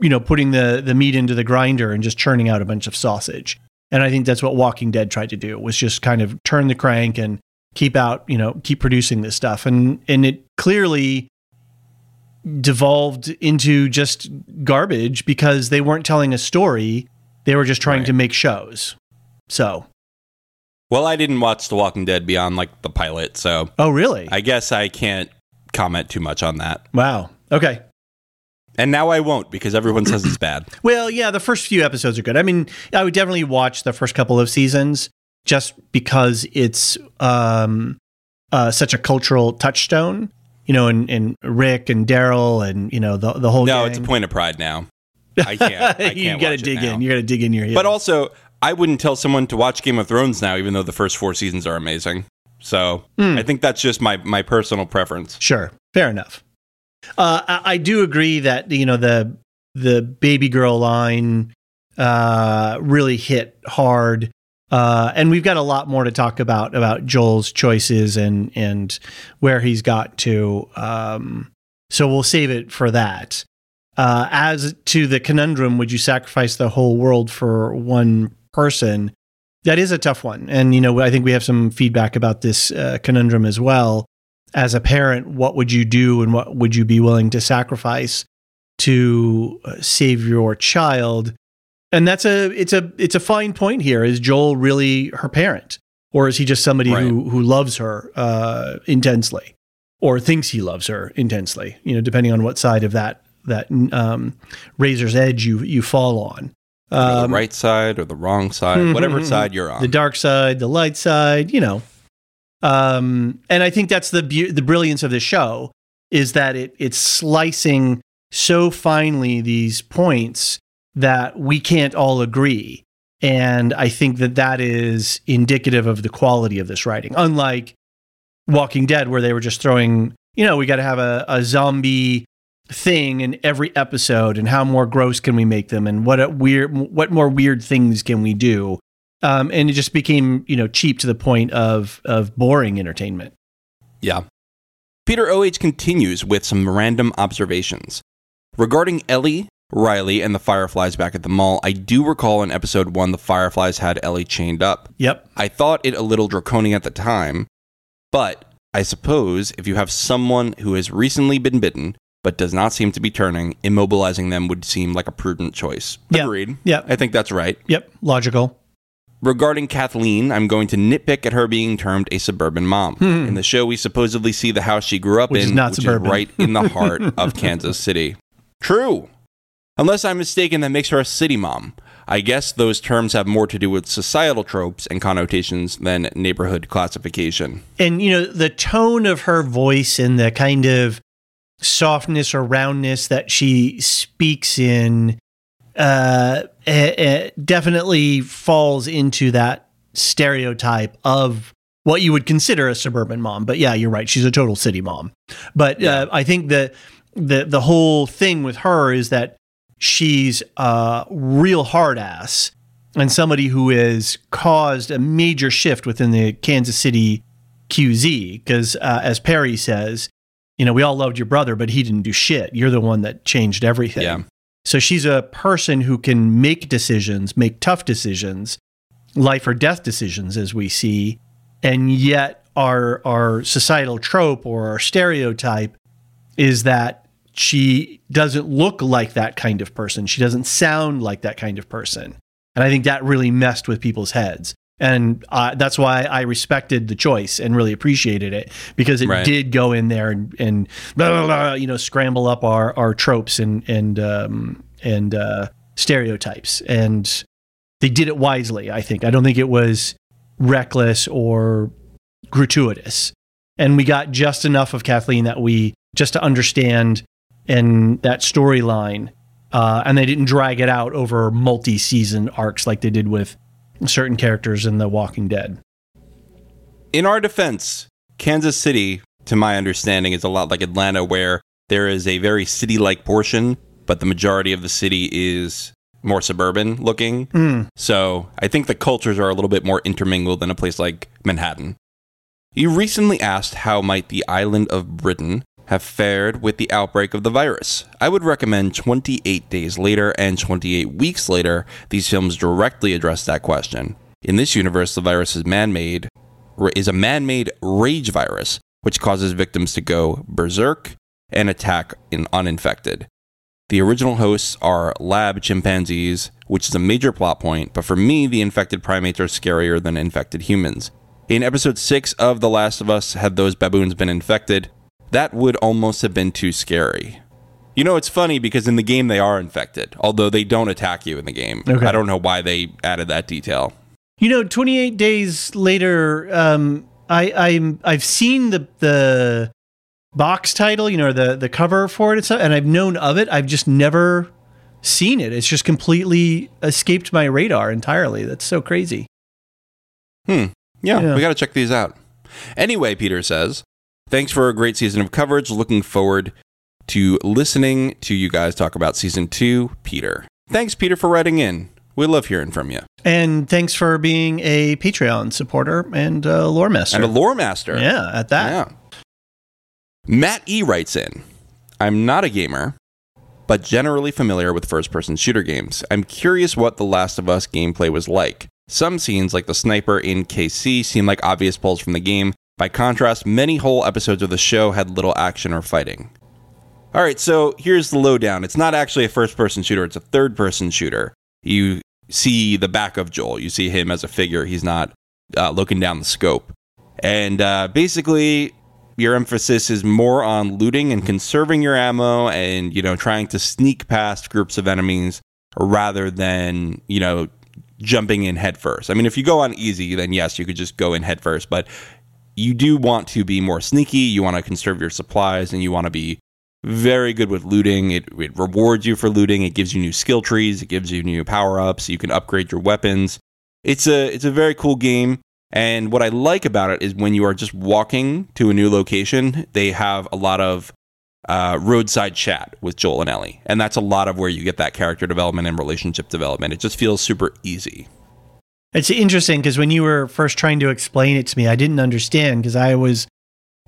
you know, putting the the meat into the grinder and just churning out a bunch of sausage. And I think that's what Walking Dead tried to do was just kind of turn the crank and keep out, you know, keep producing this stuff. And and it clearly devolved into just garbage because they weren't telling a story. They were just trying right. to make shows. So Well, I didn't watch The Walking Dead beyond like the pilot, so Oh really? I guess I can't comment too much on that. Wow. Okay. And now I won't because everyone says it's bad. Well, yeah, the first few episodes are good. I mean, I would definitely watch the first couple of seasons just because it's um, uh, such a cultural touchstone. You know, and, and Rick and Daryl and you know the the whole. No, gang. it's a point of pride now. I can't. I can't you got to dig in. You got to dig in your heels. But also, I wouldn't tell someone to watch Game of Thrones now, even though the first four seasons are amazing. So mm. I think that's just my my personal preference. Sure, fair enough. Uh, I, I, do agree that you know the the baby girl line uh, really hit hard, uh, and we've got a lot more to talk about about Joel's choices and and where he's got to. Um, so we'll save it for that. Uh, as to the conundrum, would you sacrifice the whole world for one person? That is a tough one, and you know I think we have some feedback about this uh, conundrum as well as a parent, what would you do and what would you be willing to sacrifice to uh, save your child? And that's a it's a it's a fine point here. Is Joel really her parent, or is he just somebody right. who who loves her uh, intensely, or thinks he loves her intensely? You know, depending on what side of that that um, razor's edge you you fall on. Um, the right side or the wrong side, mm-hmm, whatever mm-hmm. side you're on. The dark side, the light side, you know, um, and I think that's the the brilliance of the show is that it it's slicing so finely these points that we can't all agree. And I think that that is indicative of the quality of this writing. Unlike Walking Dead, where they were just throwing, you know, we got to have a, a zombie thing in every episode, and how more gross can we make them, and what weird, what more weird things can we do? Um, and it just became you know cheap to the point of of boring entertainment. Yeah. Peter OH continues with some random observations regarding Ellie, Riley, and the Fireflies back at the mall. I do recall in episode one the Fireflies had Ellie chained up. Yep. I thought it a little draconian at the time, but I suppose if you have someone who has recently been bitten but does not seem to be turning, immobilizing them would seem like a prudent choice. Yep. Agreed. Yeah. I think that's right. Yep. Logical. Regarding Kathleen, I'm going to nitpick at her being termed a suburban mom. Hmm. In the show, we supposedly see the house she grew up which in, is not which suburban. is right in the heart of Kansas City. True. Unless I'm mistaken, that makes her a city mom. I guess those terms have more to do with societal tropes and connotations than neighborhood classification. And, you know, the tone of her voice and the kind of softness or roundness that she speaks in uh, definitely falls into that stereotype of what you would consider a suburban mom. But yeah, you're right. She's a total city mom. But uh, I think that the the whole thing with her is that she's a real hard ass and somebody who has caused a major shift within the Kansas City QZ. Because uh, as Perry says, you know, we all loved your brother, but he didn't do shit. You're the one that changed everything. Yeah. So she's a person who can make decisions, make tough decisions, life or death decisions, as we see, and yet our our societal trope or our stereotype is that she doesn't look like that kind of person. She doesn't sound like that kind of person. And I think that really messed with people's heads. And uh, that's why I respected the choice and really appreciated it because it Right. did go in there and, and blah, blah, blah, you know, scramble up our, our tropes and, and, um, and uh, stereotypes. And they did it wisely, I think. I don't think it was reckless or gratuitous. And we got just enough of Kathleen that we just to understand and that storyline. Uh, and they didn't drag it out over multi season arcs like they did with certain characters in The Walking Dead. In our defense, Kansas City, to my understanding, is a lot like Atlanta, where there is a very city like portion, but the majority of the city is more suburban looking. Hmm. So I think the cultures are a little bit more intermingled than a place like Manhattan. You recently asked how might the island of Britain have fared with the outbreak of the virus. I would recommend 28 Days Later and 28 Weeks Later. These films directly address that question. In this universe, the virus is man-made is a man-made rage virus which causes victims to go berserk and attack an uninfected. The original hosts are lab chimpanzees, which is a major plot point, but for me, the infected primates are scarier than infected humans. In episode 6 of The Last of Us, had those baboons been infected, that would almost have been too scary. You know, it's funny because in the game they are infected, although they don't attack you in the game. Okay. I don't know why they added that detail. You know, 28 days later, um, I, I'm I've seen the the box title, you know, the the cover for it and stuff, and I've known of it. I've just never seen it. It's just completely escaped my radar entirely. That's so crazy. Hmm. Yeah, Yeah. we got to check these out. Anyway, Peter says, thanks for a great season of coverage. Looking forward to listening to you guys talk about season two, Peter. Thanks, Peter, for writing in. We love hearing from you. And thanks for being a Patreon supporter and uh, lore master. And a lore master. yeah, at that. Yeah. Matt E writes in I'm not a gamer, but generally familiar with first person shooter games. I'm curious what The Last of Us gameplay was like. Some scenes, like the sniper in KC, seem like obvious pulls from the game. By contrast, many whole episodes of the show had little action or fighting. All right, so here's the lowdown. It's not actually a first person shooter, it's a third person shooter. You see the back of Joel, you see him as a figure, he's not uh, looking down the scope. And uh, basically, your emphasis is more on looting and conserving your ammo and, you know, trying to sneak past groups of enemies rather than, you know, jumping in headfirst. I mean, if you go on easy, then yes, you could just go in headfirst, but you do want to be more sneaky. You want to conserve your supplies and you want to be very good with looting. It, it rewards you for looting. It gives you new skill trees. It gives you new power ups. You can upgrade your weapons. It's a it's a very cool game. And what I like about it is when you are just walking to a new location, they have a lot of uh, roadside chat with Joel and Ellie, and that's a lot of where you get that character development and relationship development. It just feels super easy. It's interesting because when you were first trying to explain it to me, I didn't understand because I was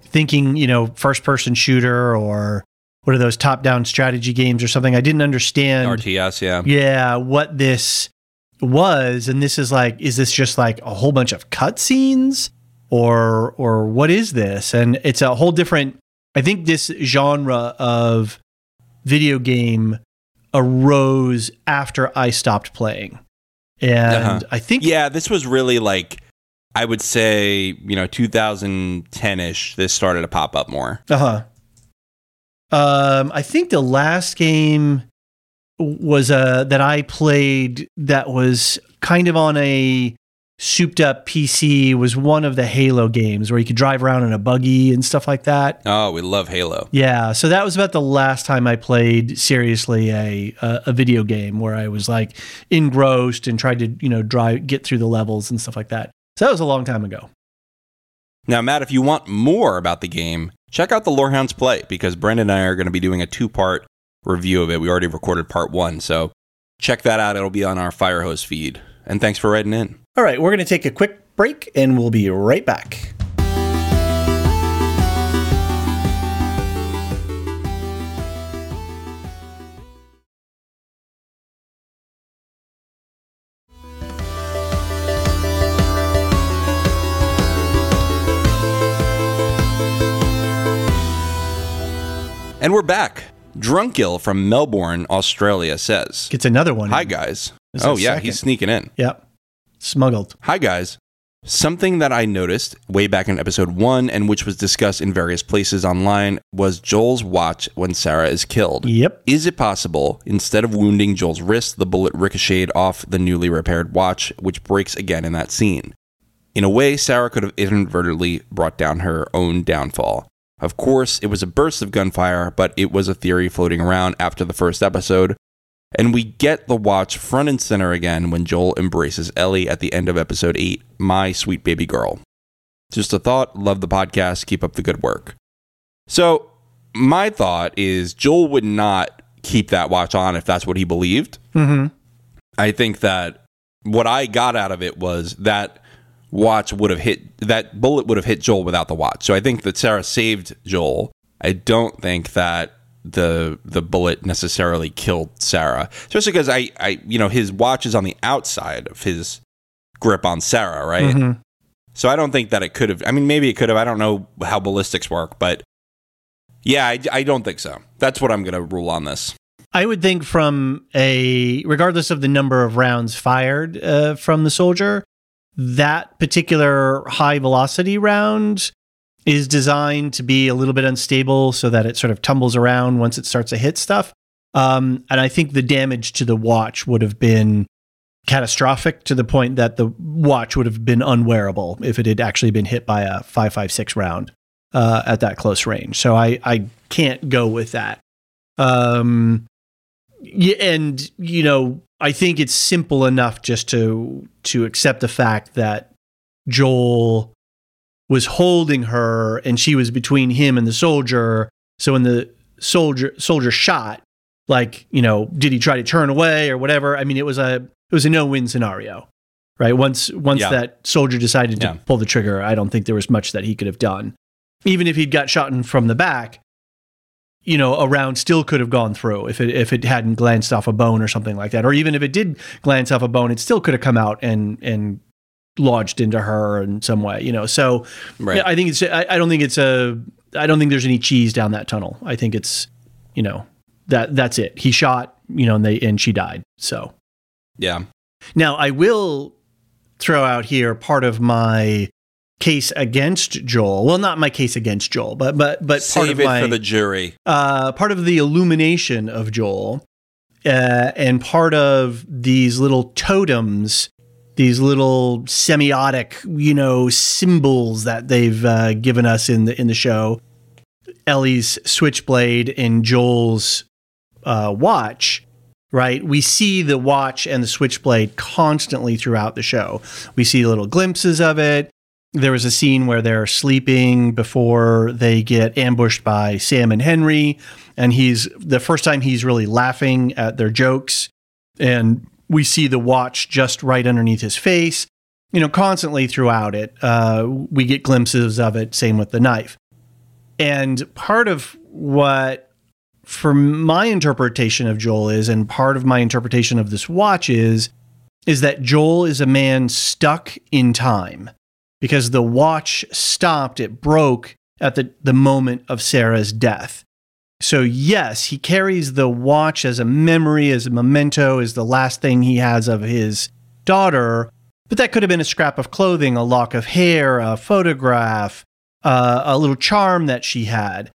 thinking, you know, first person shooter or what are those top down strategy games or something. I didn't understand. RTS, yeah. yeah, what this was, and this is like, is this just like a whole bunch of cutscenes, or or what is this? And it's a whole different. I think this genre of video game arose after I stopped playing, and Uh-huh. I think Yeah, this was really like I would say, you know, 2010ish. This started to pop up more. Uh huh. Um, I think the last game was a that I played that was kind of on a souped up PC was one of the Halo games where you could drive around in a buggy and stuff like that. Oh, we love Halo. Yeah, so that was about the last time I played seriously a a, a video game where I was like engrossed and tried to you know drive get through the levels and stuff like that. So that was a long time ago. Now, Matt, if you want more about the game, check out the Lorehounds Play because Brendan and I are going to be doing a two part review of it. We already recorded part one, so check that out. It'll be on our Firehose feed. And thanks for writing in. All right, we're going to take a quick break and we'll be right back. And we're back. Drunkill from Melbourne, Australia says, Gets another one. Hi, guys. This Oh, yeah, second. he's sneaking in. Yep. Smuggled. Hi, guys. Something that I noticed way back in episode one and which was discussed in various places online was Joel's watch when Sarah is killed. Yep. Is it possible, instead of wounding Joel's wrist, the bullet ricocheted off the newly repaired watch, which breaks again in that scene? In a way, Sarah could have inadvertently brought down her own downfall. Of course, it was a burst of gunfire, but it was a theory floating around after the first episode. And we get the watch front and center again when Joel embraces Ellie at the end of episode 8, My Sweet Baby Girl. Just a thought. Love the podcast. Keep up the good work. So, my thought is Joel would not keep that watch on if that's what he believed. Mm-hmm. I think that what I got out of it was that watch would have hit that bullet would have hit Joel without the watch. So I think that Sarah saved Joel. I don't think that the the bullet necessarily killed Sarah. Especially because I I you know his watch is on the outside of his grip on Sarah, right? Mhm. So I don't think that it could have. I mean, maybe it could have. I don't know how ballistics work, but yeah, I, I don't think so. That's what I'm going to rule on this. I would think from a regardless of the number of rounds fired uh, from the soldier, that particular high velocity round is designed to be a little bit unstable so that it sort of tumbles around once it starts to hit stuff. Um, and I think the damage to the watch would have been catastrophic to the point that the watch would have been unwearable if it had actually been hit by a 556 round uh, at that close range. So I, I can't go with that. Um, and you know, I think it's simple enough just to to accept the fact that Joel was holding her and she was between him and the soldier. So when the soldier soldier shot, like, you know, did he try to turn away or whatever? I mean, it was a it was a no-win scenario. Right? Once once Yeah. that soldier decided to Yeah. pull the trigger, I don't think there was much that he could have done. Even if he'd got shot in from the back, you know, a round still could have gone through if it if it hadn't glanced off a bone or something like that. Or even if it did glance off a bone, it still could have come out and and lodged into her in some way. You know, so Right. I think it's. I, I don't think it's a. I don't think there's any cheese down that tunnel. I think it's, you know, that that's it. He shot, you know, and they and she died. So Yeah. now I will throw out here part of my case against Joel. Well, not my case against Joel, but but but part Save of it my for the jury. uh, part of the illumination of Joel, uh, and part of these little totems, these little semiotic, you know, symbols that they've uh, given us in the in the show. Ellie's switchblade and Joel's uh, watch. Right, we see the watch and the switchblade constantly throughout the show. We see little glimpses of it there was a scene where they're sleeping before they get ambushed by Sam and Henry, and he's the first time he's really laughing at their jokes, and we see the watch just right underneath his face. You know, constantly throughout it, uh, we get glimpses of it. Same with the knife, and part of what for my interpretation of Joel is, and part of my interpretation of this watch is, is that Joel is a man stuck in time because the watch stopped, it broke at the, the moment of Sarah's death. So, yes, he carries the watch as a memory, as a memento, as the last thing he has of his daughter. But that could have been a scrap of clothing, a lock of hair, a photograph, uh, a little charm that she had.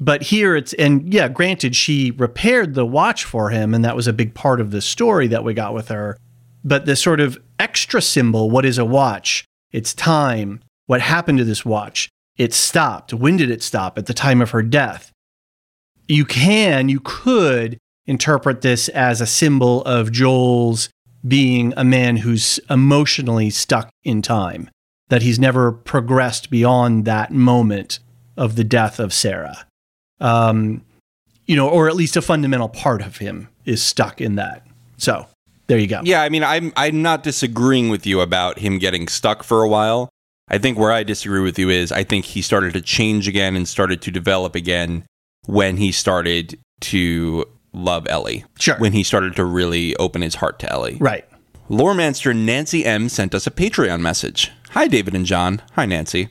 but here it's and yeah, granted she repaired the watch for him and that was a big part of the story that we got with her. But the sort of extra symbol, what is a watch? It's time. What happened to this watch? It stopped. When did it stop? At the time of her death. You can, you could interpret this as a symbol of Joel's being a man who's emotionally stuck in time, that he's never progressed beyond that moment of the death of Sarah. Um, you know, or at least a fundamental part of him is stuck in that. So there you go. Yeah, I mean, I'm I'm not disagreeing with you about him getting stuck for a while. I think where I disagree with you is I think he started to change again and started to develop again when he started to love Ellie. Sure. When he started to really open his heart to Ellie. Right. Loremanster Nancy M sent us a Patreon message. Hi, David and John. Hi, Nancy.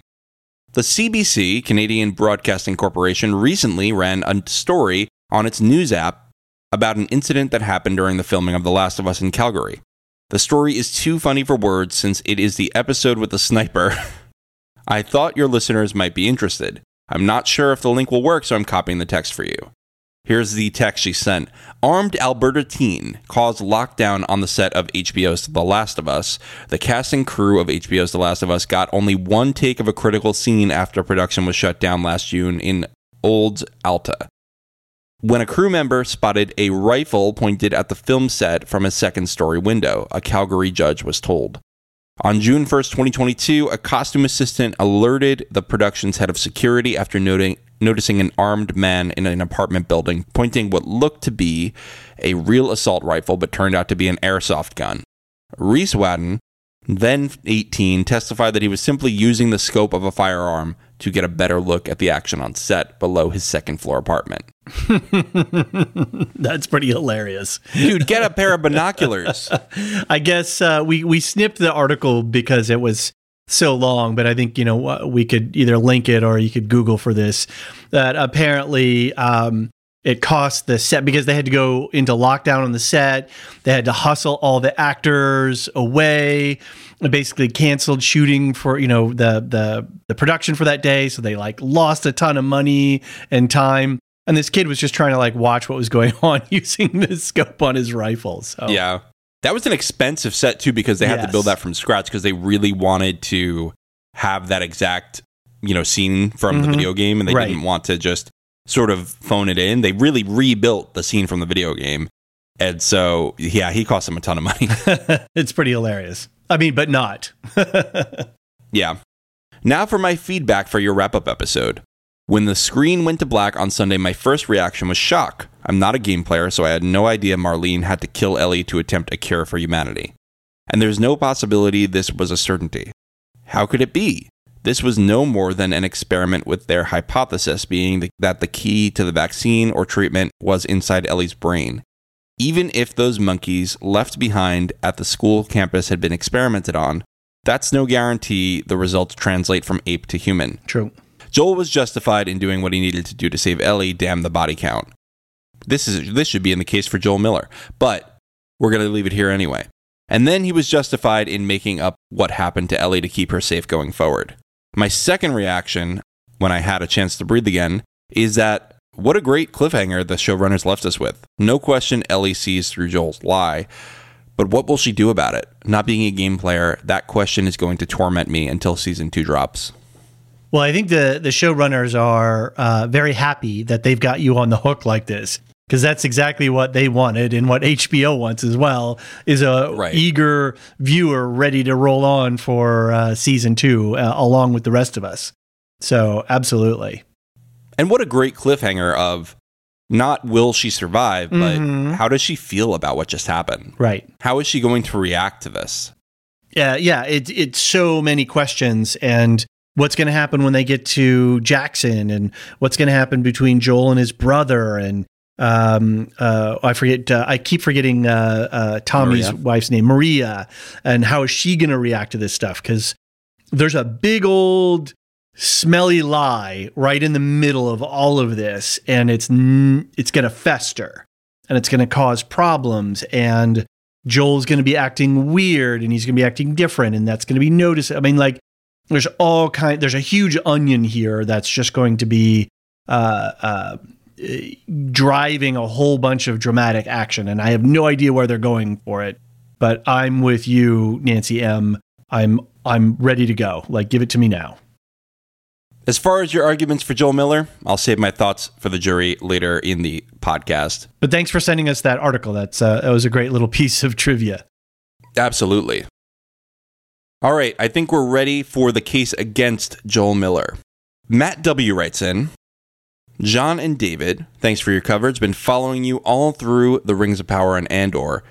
The CBC, Canadian Broadcasting Corporation, recently ran a story on its news app about an incident that happened during the filming of The Last of Us in Calgary. The story is too funny for words since it is the episode with the sniper. I thought your listeners might be interested. I'm not sure if the link will work, so I'm copying the text for you. Here's the text she sent. Armed Alberta teen caused lockdown on the set of HBO's The Last of Us. The cast and crew of HBO's The Last of Us got only one take of a critical scene after production was shut down last June in Olds, Alta. When a crew member spotted a rifle pointed at the film set from a second story window, a Calgary judge was told. On June 1st, 2022, a costume assistant alerted the production's head of security after noting, noticing an armed man in an apartment building pointing what looked to be a real assault rifle but turned out to be an airsoft gun. Reese Wadden, then 18, testified that he was simply using the scope of a firearm to get a better look at the action on set below his second floor apartment. That's pretty hilarious. Dude, get a pair of binoculars. I guess uh, we we snipped the article because it was so long, but I think you know we could either link it or you could Google for this. That apparently um, it cost the set because they had to go into lockdown on the set. They had to hustle all the actors away. Basically, canceled shooting for you know the the the production for that day. So they like lost a ton of money and time. And this kid was just trying to like watch what was going on using the scope on his rifle. So Yeah. That was an expensive set too because they had to build that from scratch because they really wanted to have that exact, you know, scene from the Mhm. video game and they Right. didn't want to just sort of phone it in. They really rebuilt the scene from the video game. And so, yeah, he cost them a ton of money. it's pretty hilarious. I mean, but not. Yeah. Now for my feedback for your wrap up episode. When the screen went to black on Sunday, my first reaction was shock. I'm not a game player, so I had no idea Marlene had to kill Ellie to attempt a cure for humanity. And there's no possibility this was a certainty. How could it be? This was no more than an experiment with their hypothesis being that the key to the vaccine or treatment was inside Ellie's brain. Even if those monkeys left behind at the school campus had been experimented on, that's no guarantee the results translate from ape to human. True. Joel was justified in doing what he needed to do to save Ellie, damn the body count. This is this should be in the case for Joel Miller, but we're going to leave it here anyway. And then he was justified in making up what happened to Ellie to keep her safe going forward. My second reaction when I had a chance to breathe again is that what a great cliffhanger the showrunners left us with. No question Ellie sees through Joel's lie, but what will she do about it? Not being a game player, that question is going to torment me until season 2 drops. Well, I think the the showrunners are uh, very happy that they've got you on the hook like this because that's exactly what they wanted and what HBO wants as well is a Right. eager viewer ready to roll on for uh, season two uh, along with the rest of us. So absolutely, And what a great cliffhanger of not will she survive, but Mhm. how does she feel about what just happened? right? How is she going to react to this? Yeah, yeah. It, it's so many questions and. What's going to happen when they get to Jackson, and what's going to happen between Joel and his brother, and um, uh, I forget. Uh, I keep forgetting uh, uh, Tommy's Maria. wife's name, Maria, and how is she going to react to this stuff? Because there's a big old smelly lie right in the middle of all of this, and it's n- it's going to fester, and it's going to cause problems, and Joel's going to be acting weird, and he's going to be acting different, and that's going to be noticed. I mean, like there's all kind. There's a huge onion here that's just going to be uh, uh, driving a whole bunch of dramatic action, and I have no idea where they're going for it. But I'm with you, Nancy M. I'm I'm ready to go. Like, give it to me now. As far as your arguments for Joel Miller, I'll save my thoughts for the jury later in the podcast. But thanks for sending us that article. That's uh, that was a great little piece of trivia. Absolutely. All right, I think we're ready for the case against Joel Miller. Matt W. writes in John and David, thanks for your coverage. Been following you all through the Rings of Power and Andor.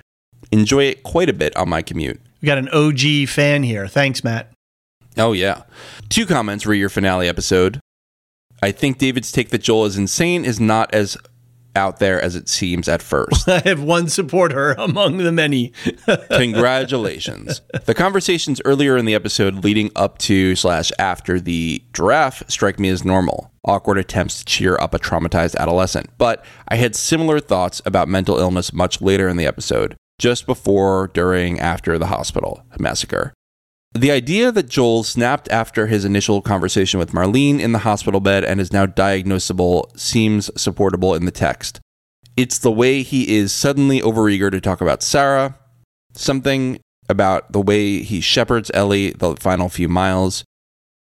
Enjoy it quite a bit on my commute. We got an OG fan here. Thanks, Matt. Oh, yeah. Two comments re your finale episode. I think David's take that Joel is insane is not as out there as it seems at first. I have one supporter among the many. Congratulations. the conversations earlier in the episode leading up to slash after the giraffe strike me as normal. Awkward attempts to cheer up a traumatized adolescent. But I had similar thoughts about mental illness much later in the episode, just before, during, after the hospital massacre. The idea that Joel snapped after his initial conversation with Marlene in the hospital bed and is now diagnosable seems supportable in the text. It's the way he is suddenly overeager to talk about Sarah, something about the way he shepherds Ellie the final few miles,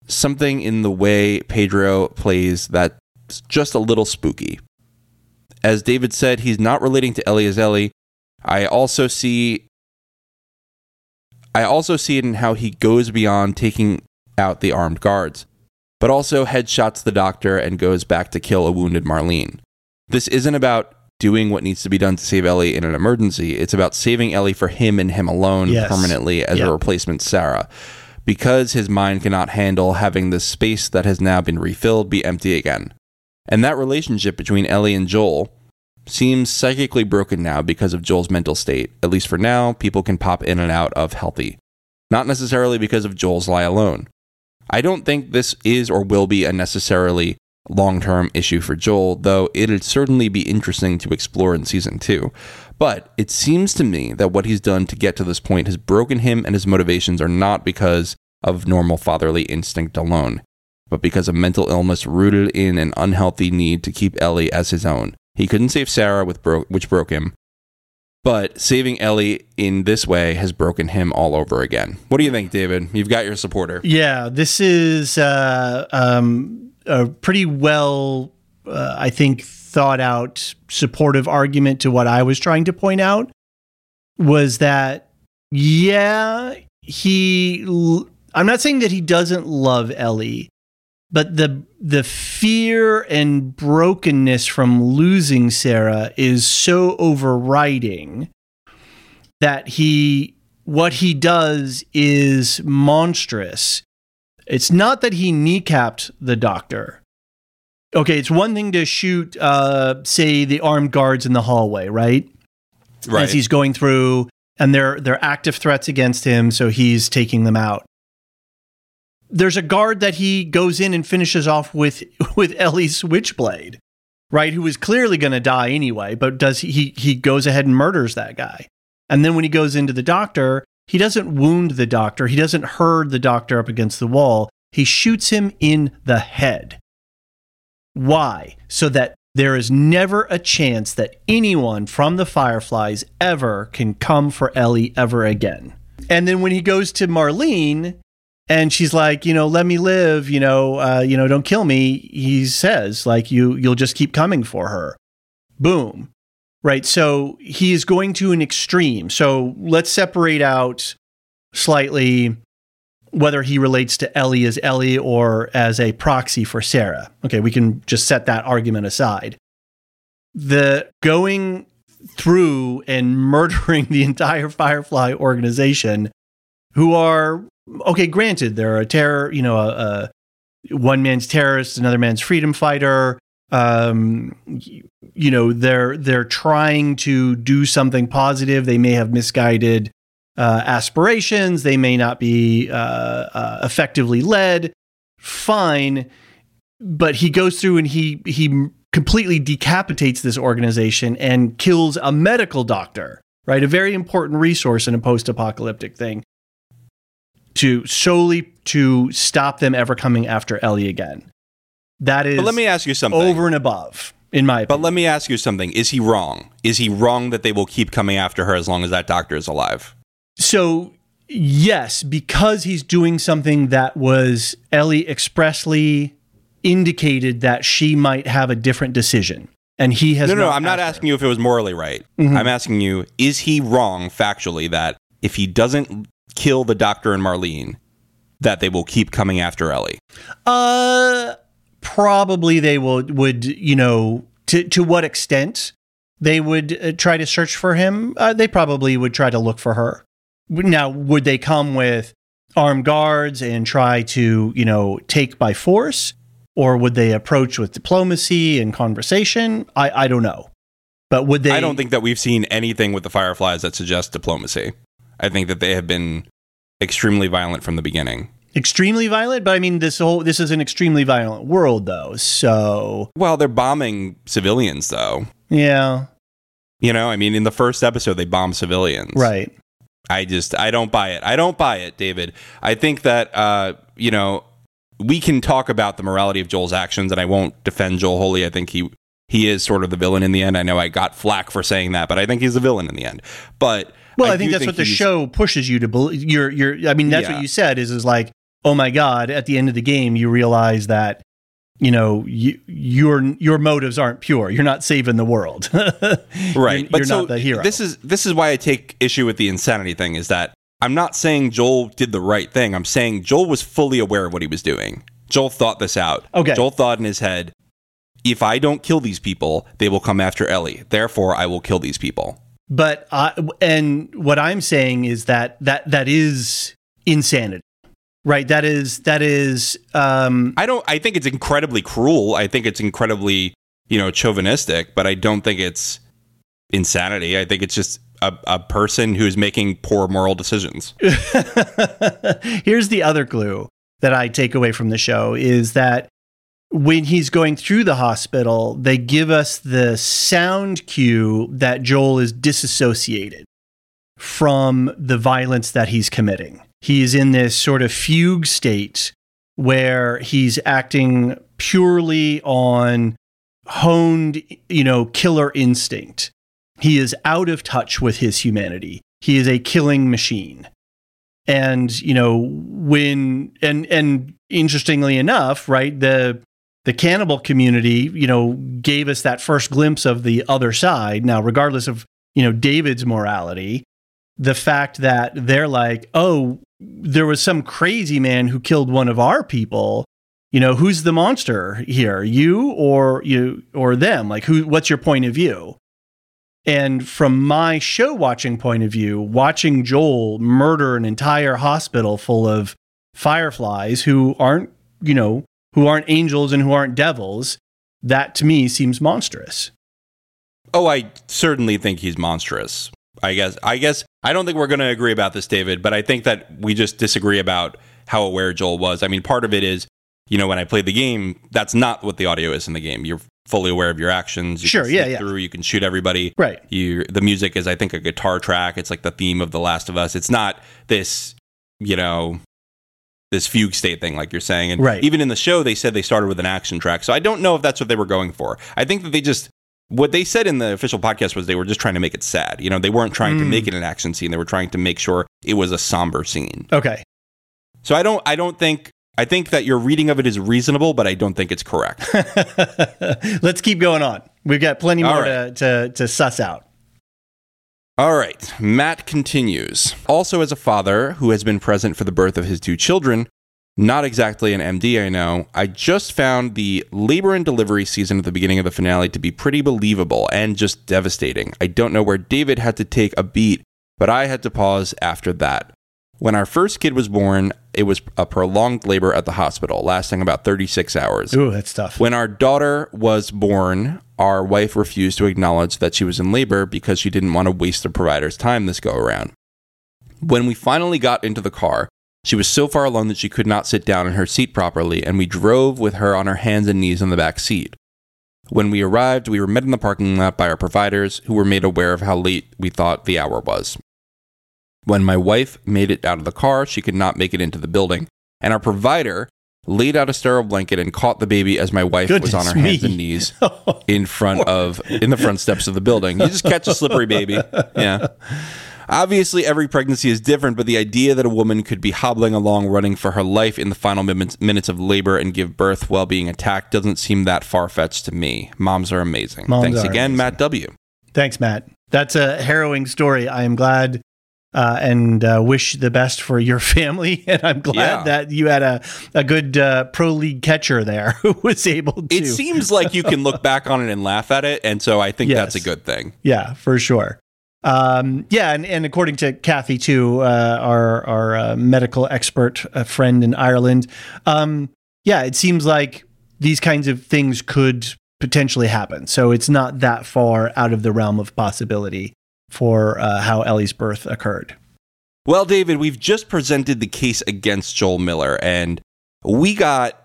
something in the way Pedro plays that's just a little spooky. As David said, he's not relating to Ellie as Ellie. I also see I also see it in how he goes beyond taking out the armed guards, but also headshots the doctor and goes back to kill a wounded Marlene. This isn't about doing what needs to be done to save Ellie in an emergency. It's about saving Ellie for him and him alone Yes. permanently as Yep. a replacement Sarah. Because his mind cannot handle having the space that has now been refilled be empty again. And that relationship between Ellie and Joel seems psychically broken now because of Joel's mental state. At least for now, people can pop in and out of healthy. Not necessarily because of Joel's lie alone. I don't think this is or will be a necessarily long term issue for Joel, though it'd certainly be interesting to explore in season two. But it seems to me that what he's done to get to this point has broken him, and his motivations are not because of normal fatherly instinct alone, but because of mental illness rooted in an unhealthy need to keep Ellie as his own. He couldn't save Sarah, with bro- which broke him, but saving Ellie in this way has broken him all over again. What do you think, David? You've got your supporter. Yeah, this is uh, um, a pretty well, uh, I think, thought out supportive argument to what I was trying to point out was that, yeah, he. l- I'm not saying that he doesn't love Ellie, but the the fear and brokenness from losing Sarah is so overriding that he what he does is monstrous. It's not that he kneecapped the doctor. Okay, it's one thing to shoot, uh, say, the armed guards in the hallway, right? Right. As he's going through, and they're they're active threats against him, so he's taking them out. There's a guard that he goes in and finishes off with with Ellie's switchblade, right? Who is clearly going to die anyway, but does he, he he goes ahead and murders that guy. And then when he goes into the doctor, he doesn't wound the doctor. He doesn't herd the doctor up against the wall. He shoots him in the head. Why? So that there is never a chance that anyone from the Fireflies ever can come for Ellie ever again. And then when he goes to Marlene and she's like, you know, let me live, you know, uh, you know, don't kill me. He says, like, you you'll just keep coming for her. Boom. Right. So he is going to an extreme. So let's separate out slightly whether he relates to Ellie as Ellie or as a proxy for Sarah. Okay, we can just set that argument aside. The going through and murdering the entire Firefly organization, who are okay, granted, they're a terror, you know, a, a one man's terrorist, another man's freedom fighter. Um, you know, they're they're trying to do something positive. They may have misguided uh, aspirations. They may not be uh, uh, effectively led. Fine, but he goes through and he he completely decapitates this organization and kills a medical doctor. Right, a very important resource in a post-apocalyptic thing to solely to stop them ever coming after Ellie again. That is But let me ask you something. over and above, in my But let me ask you something. Is he wrong? Is he wrong that they will keep coming after her as long as that doctor is alive? So, yes, because he's doing something that was Ellie expressly indicated that she might have a different decision. And he has No, no, not I'm not her. asking you if it was morally right. Mm-hmm. I'm asking you, is he wrong factually that if he doesn't kill the doctor and Marlene, that they will keep coming after Ellie? Uh, probably they will would you know to to what extent they would uh, try to search for him. Uh, they probably would try to look for her. Now, would they come with armed guards and try to you know take by force, or would they approach with diplomacy and conversation? I I don't know, but would they? I don't think that we've seen anything with the Fireflies that suggests diplomacy. I think that they have been extremely violent from the beginning. extremely violent. But I mean, this whole this is an extremely violent world, though. So Well, they're bombing civilians, though. yeah, You know, I mean, in the first episode, they bomb civilians. right. I just I don't buy it. I don't buy it, David. I think that uh, you know, we can talk about the morality of Joel's actions and I won't defend Joel wholly. I think he he is sort of the villain in the end. I know I got flack for saying that, but I think he's the villain in the end. But Well, I, do think that's what the show pushes you to believe. You're, you're. I mean, that's Yeah. what you said. Is is like, oh my god! At the end of the game, you realize that, you know, you, your your motives aren't pure. You're not saving the world. right You're, but you're so not the hero. this is this is why i take issue with the insanity thing is that i'm not saying joel did the right thing i'm saying joel was fully aware of what he was doing joel thought this out Okay. joel thought in his head if i don't kill these people they will come after ellie therefore i will kill these people but I, and what I'm saying is that that that is insanity, right? That is that is. Um, i don't i think it's incredibly cruel i think it's incredibly you know chauvinistic but i don't think it's insanity i think it's just a, a person who's making poor moral decisions Here's the other clue that I take away from the show is that when he's going through the hospital, they give us the sound cue that Joel is disassociated from the violence that he's committing. He is in this sort of fugue state where he's acting purely on honed, you know, killer instinct. He is out of touch with his humanity. He is a killing machine and you know when and and interestingly enough right the the cannibal community you know gave us that first glimpse of the other side. Now regardless of you know david's morality the fact that they're like oh there was some crazy man who killed one of our people. You know who's the monster here? You or you or them? Like who what's your point of view? And from my show watching point of view, watching Joel murder an entire hospital full of fireflies who aren't, you know, who aren't angels and who aren't devils, that to me seems monstrous. Oh, I certainly think he's monstrous. I guess. I guess I don't think we're going to agree about this, David. But I think that we just disagree about how aware Joel was. I mean, part of it is, you know, when I played the game, that's not what the audio is in the game. You're fully aware of your actions. You Sure, yeah, yeah. Through, you can shoot everybody. Right. You. The music is, I think, a guitar track. It's like the theme of The Last of Us. It's not this, you know. This fugue state thing, like you're saying, and Right. even in the show, they said they started with an action track. So I don't know if that's what they were going for. I think that they just what they said in the official podcast was they were just trying to make it sad. You know, they weren't trying to Mm. make it an action scene. They were trying to make sure it was a somber scene. Okay. So I don't I don't think I think that your reading of it is reasonable, but I don't think it's correct. Let's keep going on. We've got plenty more right. to, to, to suss out. All right, Matt continues. Also, as a father who has been present for the birth of his two children, not exactly an MD, I know, I just found the labor and delivery season at the beginning of the finale to be pretty believable and just devastating. I don't know where David had to take a beat, but I had to pause after that. When our first kid was born, it was a prolonged labor at the hospital, lasting about 36 hours. Ooh, that's tough. When our daughter was born, our wife refused to acknowledge that she was in labor because she didn't want to waste the provider's time this go around. When we finally got into the car, she was so far along that she could not sit down in her seat properly, and we drove with her on our hands and knees in the back seat. When we arrived, we were met in the parking lot by our providers, who were made aware of how late we thought the hour was. When my wife made it out of the car, she could not make it into the building, and our provider laid out a sterile blanket, and caught the baby as my wife was on Goodness her hands and knees oh. in front of in the front steps of the building. You just catch a slippery baby. Yeah. Obviously, every pregnancy is different, but the idea that a woman could be hobbling along, running for her life in the final minutes minutes of labor and give birth while being attacked doesn't seem that far fetched to me. Moms are amazing. Moms Thanks are again, amazing. Matt W. Thanks, Matt. That's a harrowing story. I am glad uh, and uh, wish the best for your family. And I'm glad Yeah. that you had a, a good uh, pro league catcher there who was able to. It seems like you can look back on it and laugh at it, and so I think that's a good thing. Yeah, for sure. Um, yeah, and, and according to Kathy too, uh, our our uh, medical expert friend in Ireland, um, yeah, it seems like these kinds of things could potentially happen. So it's not that far out of the realm of possibility for uh, how Ellie's birth occurred. Well, David, we've just presented the case against Joel Miller, and we got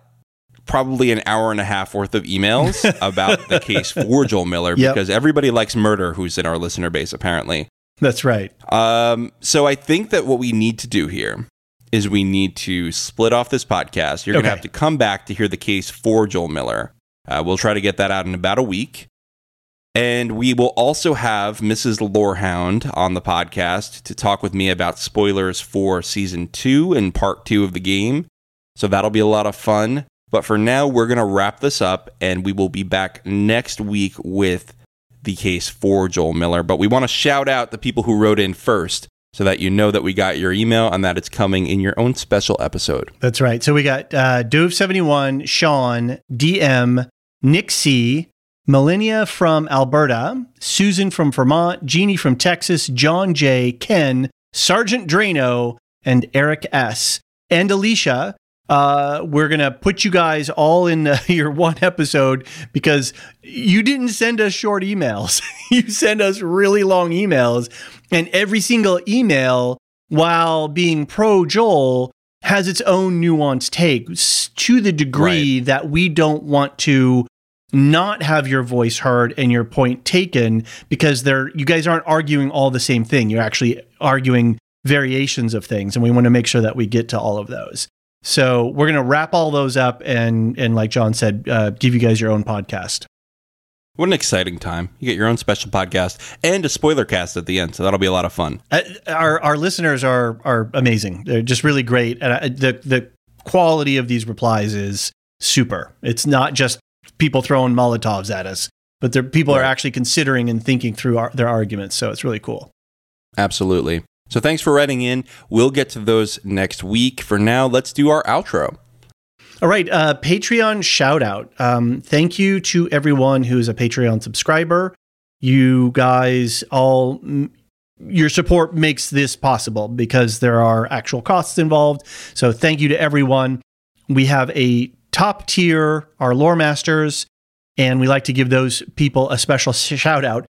probably an hour and a half worth of emails about the case for Joel Miller Yep. because everybody likes murder who's in our listener base, apparently. That's right. Um, so I think that what we need to do here is we need to split off this podcast. You're going to Okay. have to come back to hear the case for Joel Miller. Uh, we'll try to get that out in about a week. And we will also have Mrs. Lorehound on the podcast to talk with me about spoilers for season two and part two of the game. So that'll be a lot of fun. But for now, we're going to wrap this up and we will be back next week with the case for Joel Miller. But we want to shout out the people who wrote in first so that you know that we got your email and that it's coming in your own special episode. That's right. So we got uh, Dove71, Sean, DM, Nick C, Millennia from Alberta, Susan from Vermont, Jeannie from Texas, John J, Ken, Sergeant Drano, and Eric S. And Alicia. Uh, we're going to put you guys all in uh, your one episode because you didn't send us short emails. you send us really long emails. And every single email, while being pro Joel, has its own nuanced take to the degree that we don't want to not have your voice heard and your point taken because they're you guys aren't arguing all the same thing you're actually arguing variations of things and we want to make sure that we get to all of those so we're going to wrap all those up and and like john said uh, give you guys your own podcast What an exciting time. You get your own special podcast and a spoiler cast at the end. So that'll be a lot of fun. Uh, our our listeners are are amazing. They're just really great, and uh, the the quality of these replies is super. It's not just people throwing Molotovs at us, but they're, people are actually considering and thinking through our, their arguments. So it's really cool. Absolutely. So thanks for writing in. We'll get to those next week. For now, let's do our outro. All right, uh, Patreon shout out. Um, thank you to everyone who's a Patreon subscriber. You guys all, your support makes this possible because there are actual costs involved. So thank you to everyone. We have a top tier, our lore masters, and we like to give those people a special shout out.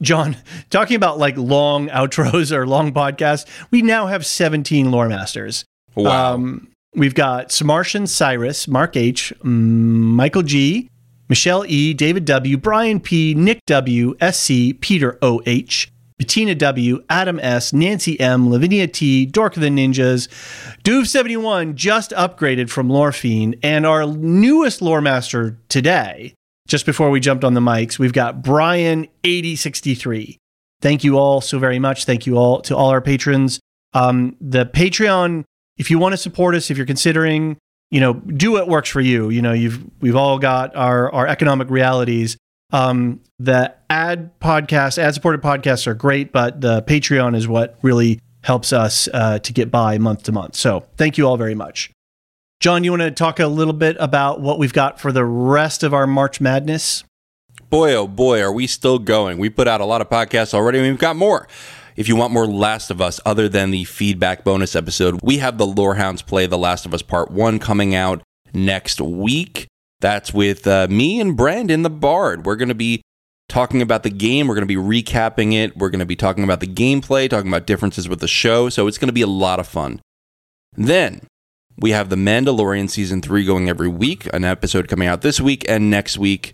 John, talking about like long outros or long podcasts, we now have 17 lore masters. Wow. Um, we've got Smartian Cyrus, Mark H, Michael G, Michelle E, David W, Brian P, Nick W, SC, Peter OH, Bettina W, Adam S, Nancy M, Lavinia T, Dork of the Ninjas, Doove71 just upgraded from Lorfiend, and our newest lore master today, just before we jumped on the mics, we've got Brian 8063. Thank you all so very much. Thank you all to all our patrons. Um, the Patreon, if you want to support us, if you're considering, you know, do what works for you. You know, you've we've all got our our economic realities. Um, the ad podcast, ad supported podcasts are great, but the Patreon is what really helps us uh, to get by month to month. So thank you all very much. John, you want to talk a little bit about what we've got for the rest of our March Madness? boy, oh boy, are we still going. We put out a lot of podcasts already, and we've got more. If you want more Last of Us other than the feedback bonus episode, we have the Lorehounds play The Last of Us Part 1 coming out next week. That's with uh, me and Brandon the Bard. We're going to be talking about the game. We're going to be recapping it. We're going to be talking about the gameplay, talking about differences with the show. So it's going to be a lot of fun. Then we have The Mandalorian Season 3 going every week, an episode coming out this week and next week.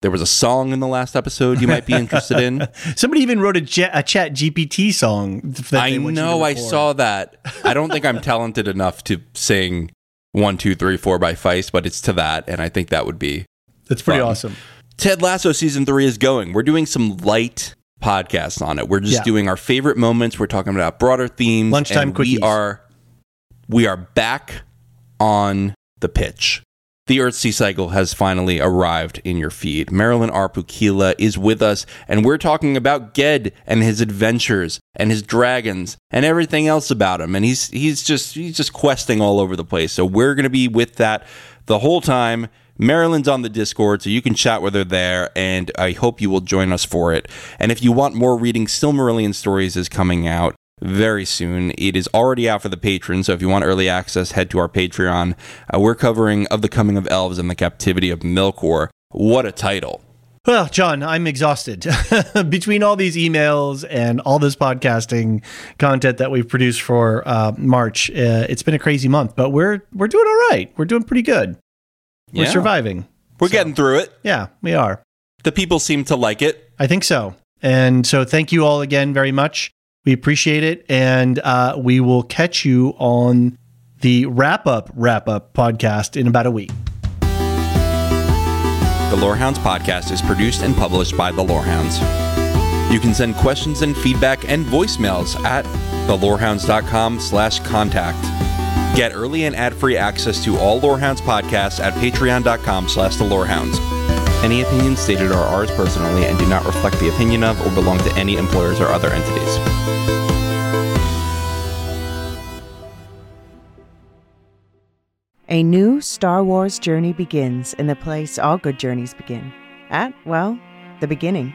There was a song in the last episode you might be interested in. Somebody even wrote a, Chat GPT song. that I they want you to know, I saw that. I don't think I'm talented enough to sing one, two, three, four by Feist, but it's to that, and I think that would be That's pretty Fun. awesome. Ted Lasso season three is going. We're doing some light podcasts on it. We're just Yeah. doing our favorite moments. We're talking about broader themes. Lunchtime and quickies. We are we are back on the pitch. The Earthsea cycle has finally arrived in your feed. Marilyn Arpukila is with us, and we're talking about Ged and his adventures and his dragons and everything else about him. And he's he's just he's just questing all over the place. So we're gonna be with that the whole time. Marilyn's on the Discord, so you can chat with her there, and I hope you will join us for it. And if you want more reading, Silmarillion Stories is coming out very soon. It is already out for the patrons, so if you want early access, head to our Patreon. Uh, we're covering Of the Coming of Elves and the Captivity of Melkor. What a title! Well, John, I'm exhausted. Between all these emails and all this podcasting content that we've produced for uh, March, uh, it's been a crazy month, but we're we're doing all right. We're doing pretty good. We're Yeah. surviving. We're getting through it. Yeah, we are. The people seem to like it. I think so. And so, thank you all again very much. We appreciate it, and uh, we will catch you on the wrap up wrap up podcast in about a week. The Lorehounds podcast is produced and published by The Lorehounds. You can send questions and feedback and voicemails at thelorehounds.com slash contact. Get early and ad-free access to all Lorehounds podcasts at patreon.com slash the Lorehounds. Any opinions stated are ours personally and do not reflect the opinion of or belong to any employers or other entities. A new Star Wars journey begins in the place all good journeys begin. At, well, the beginning.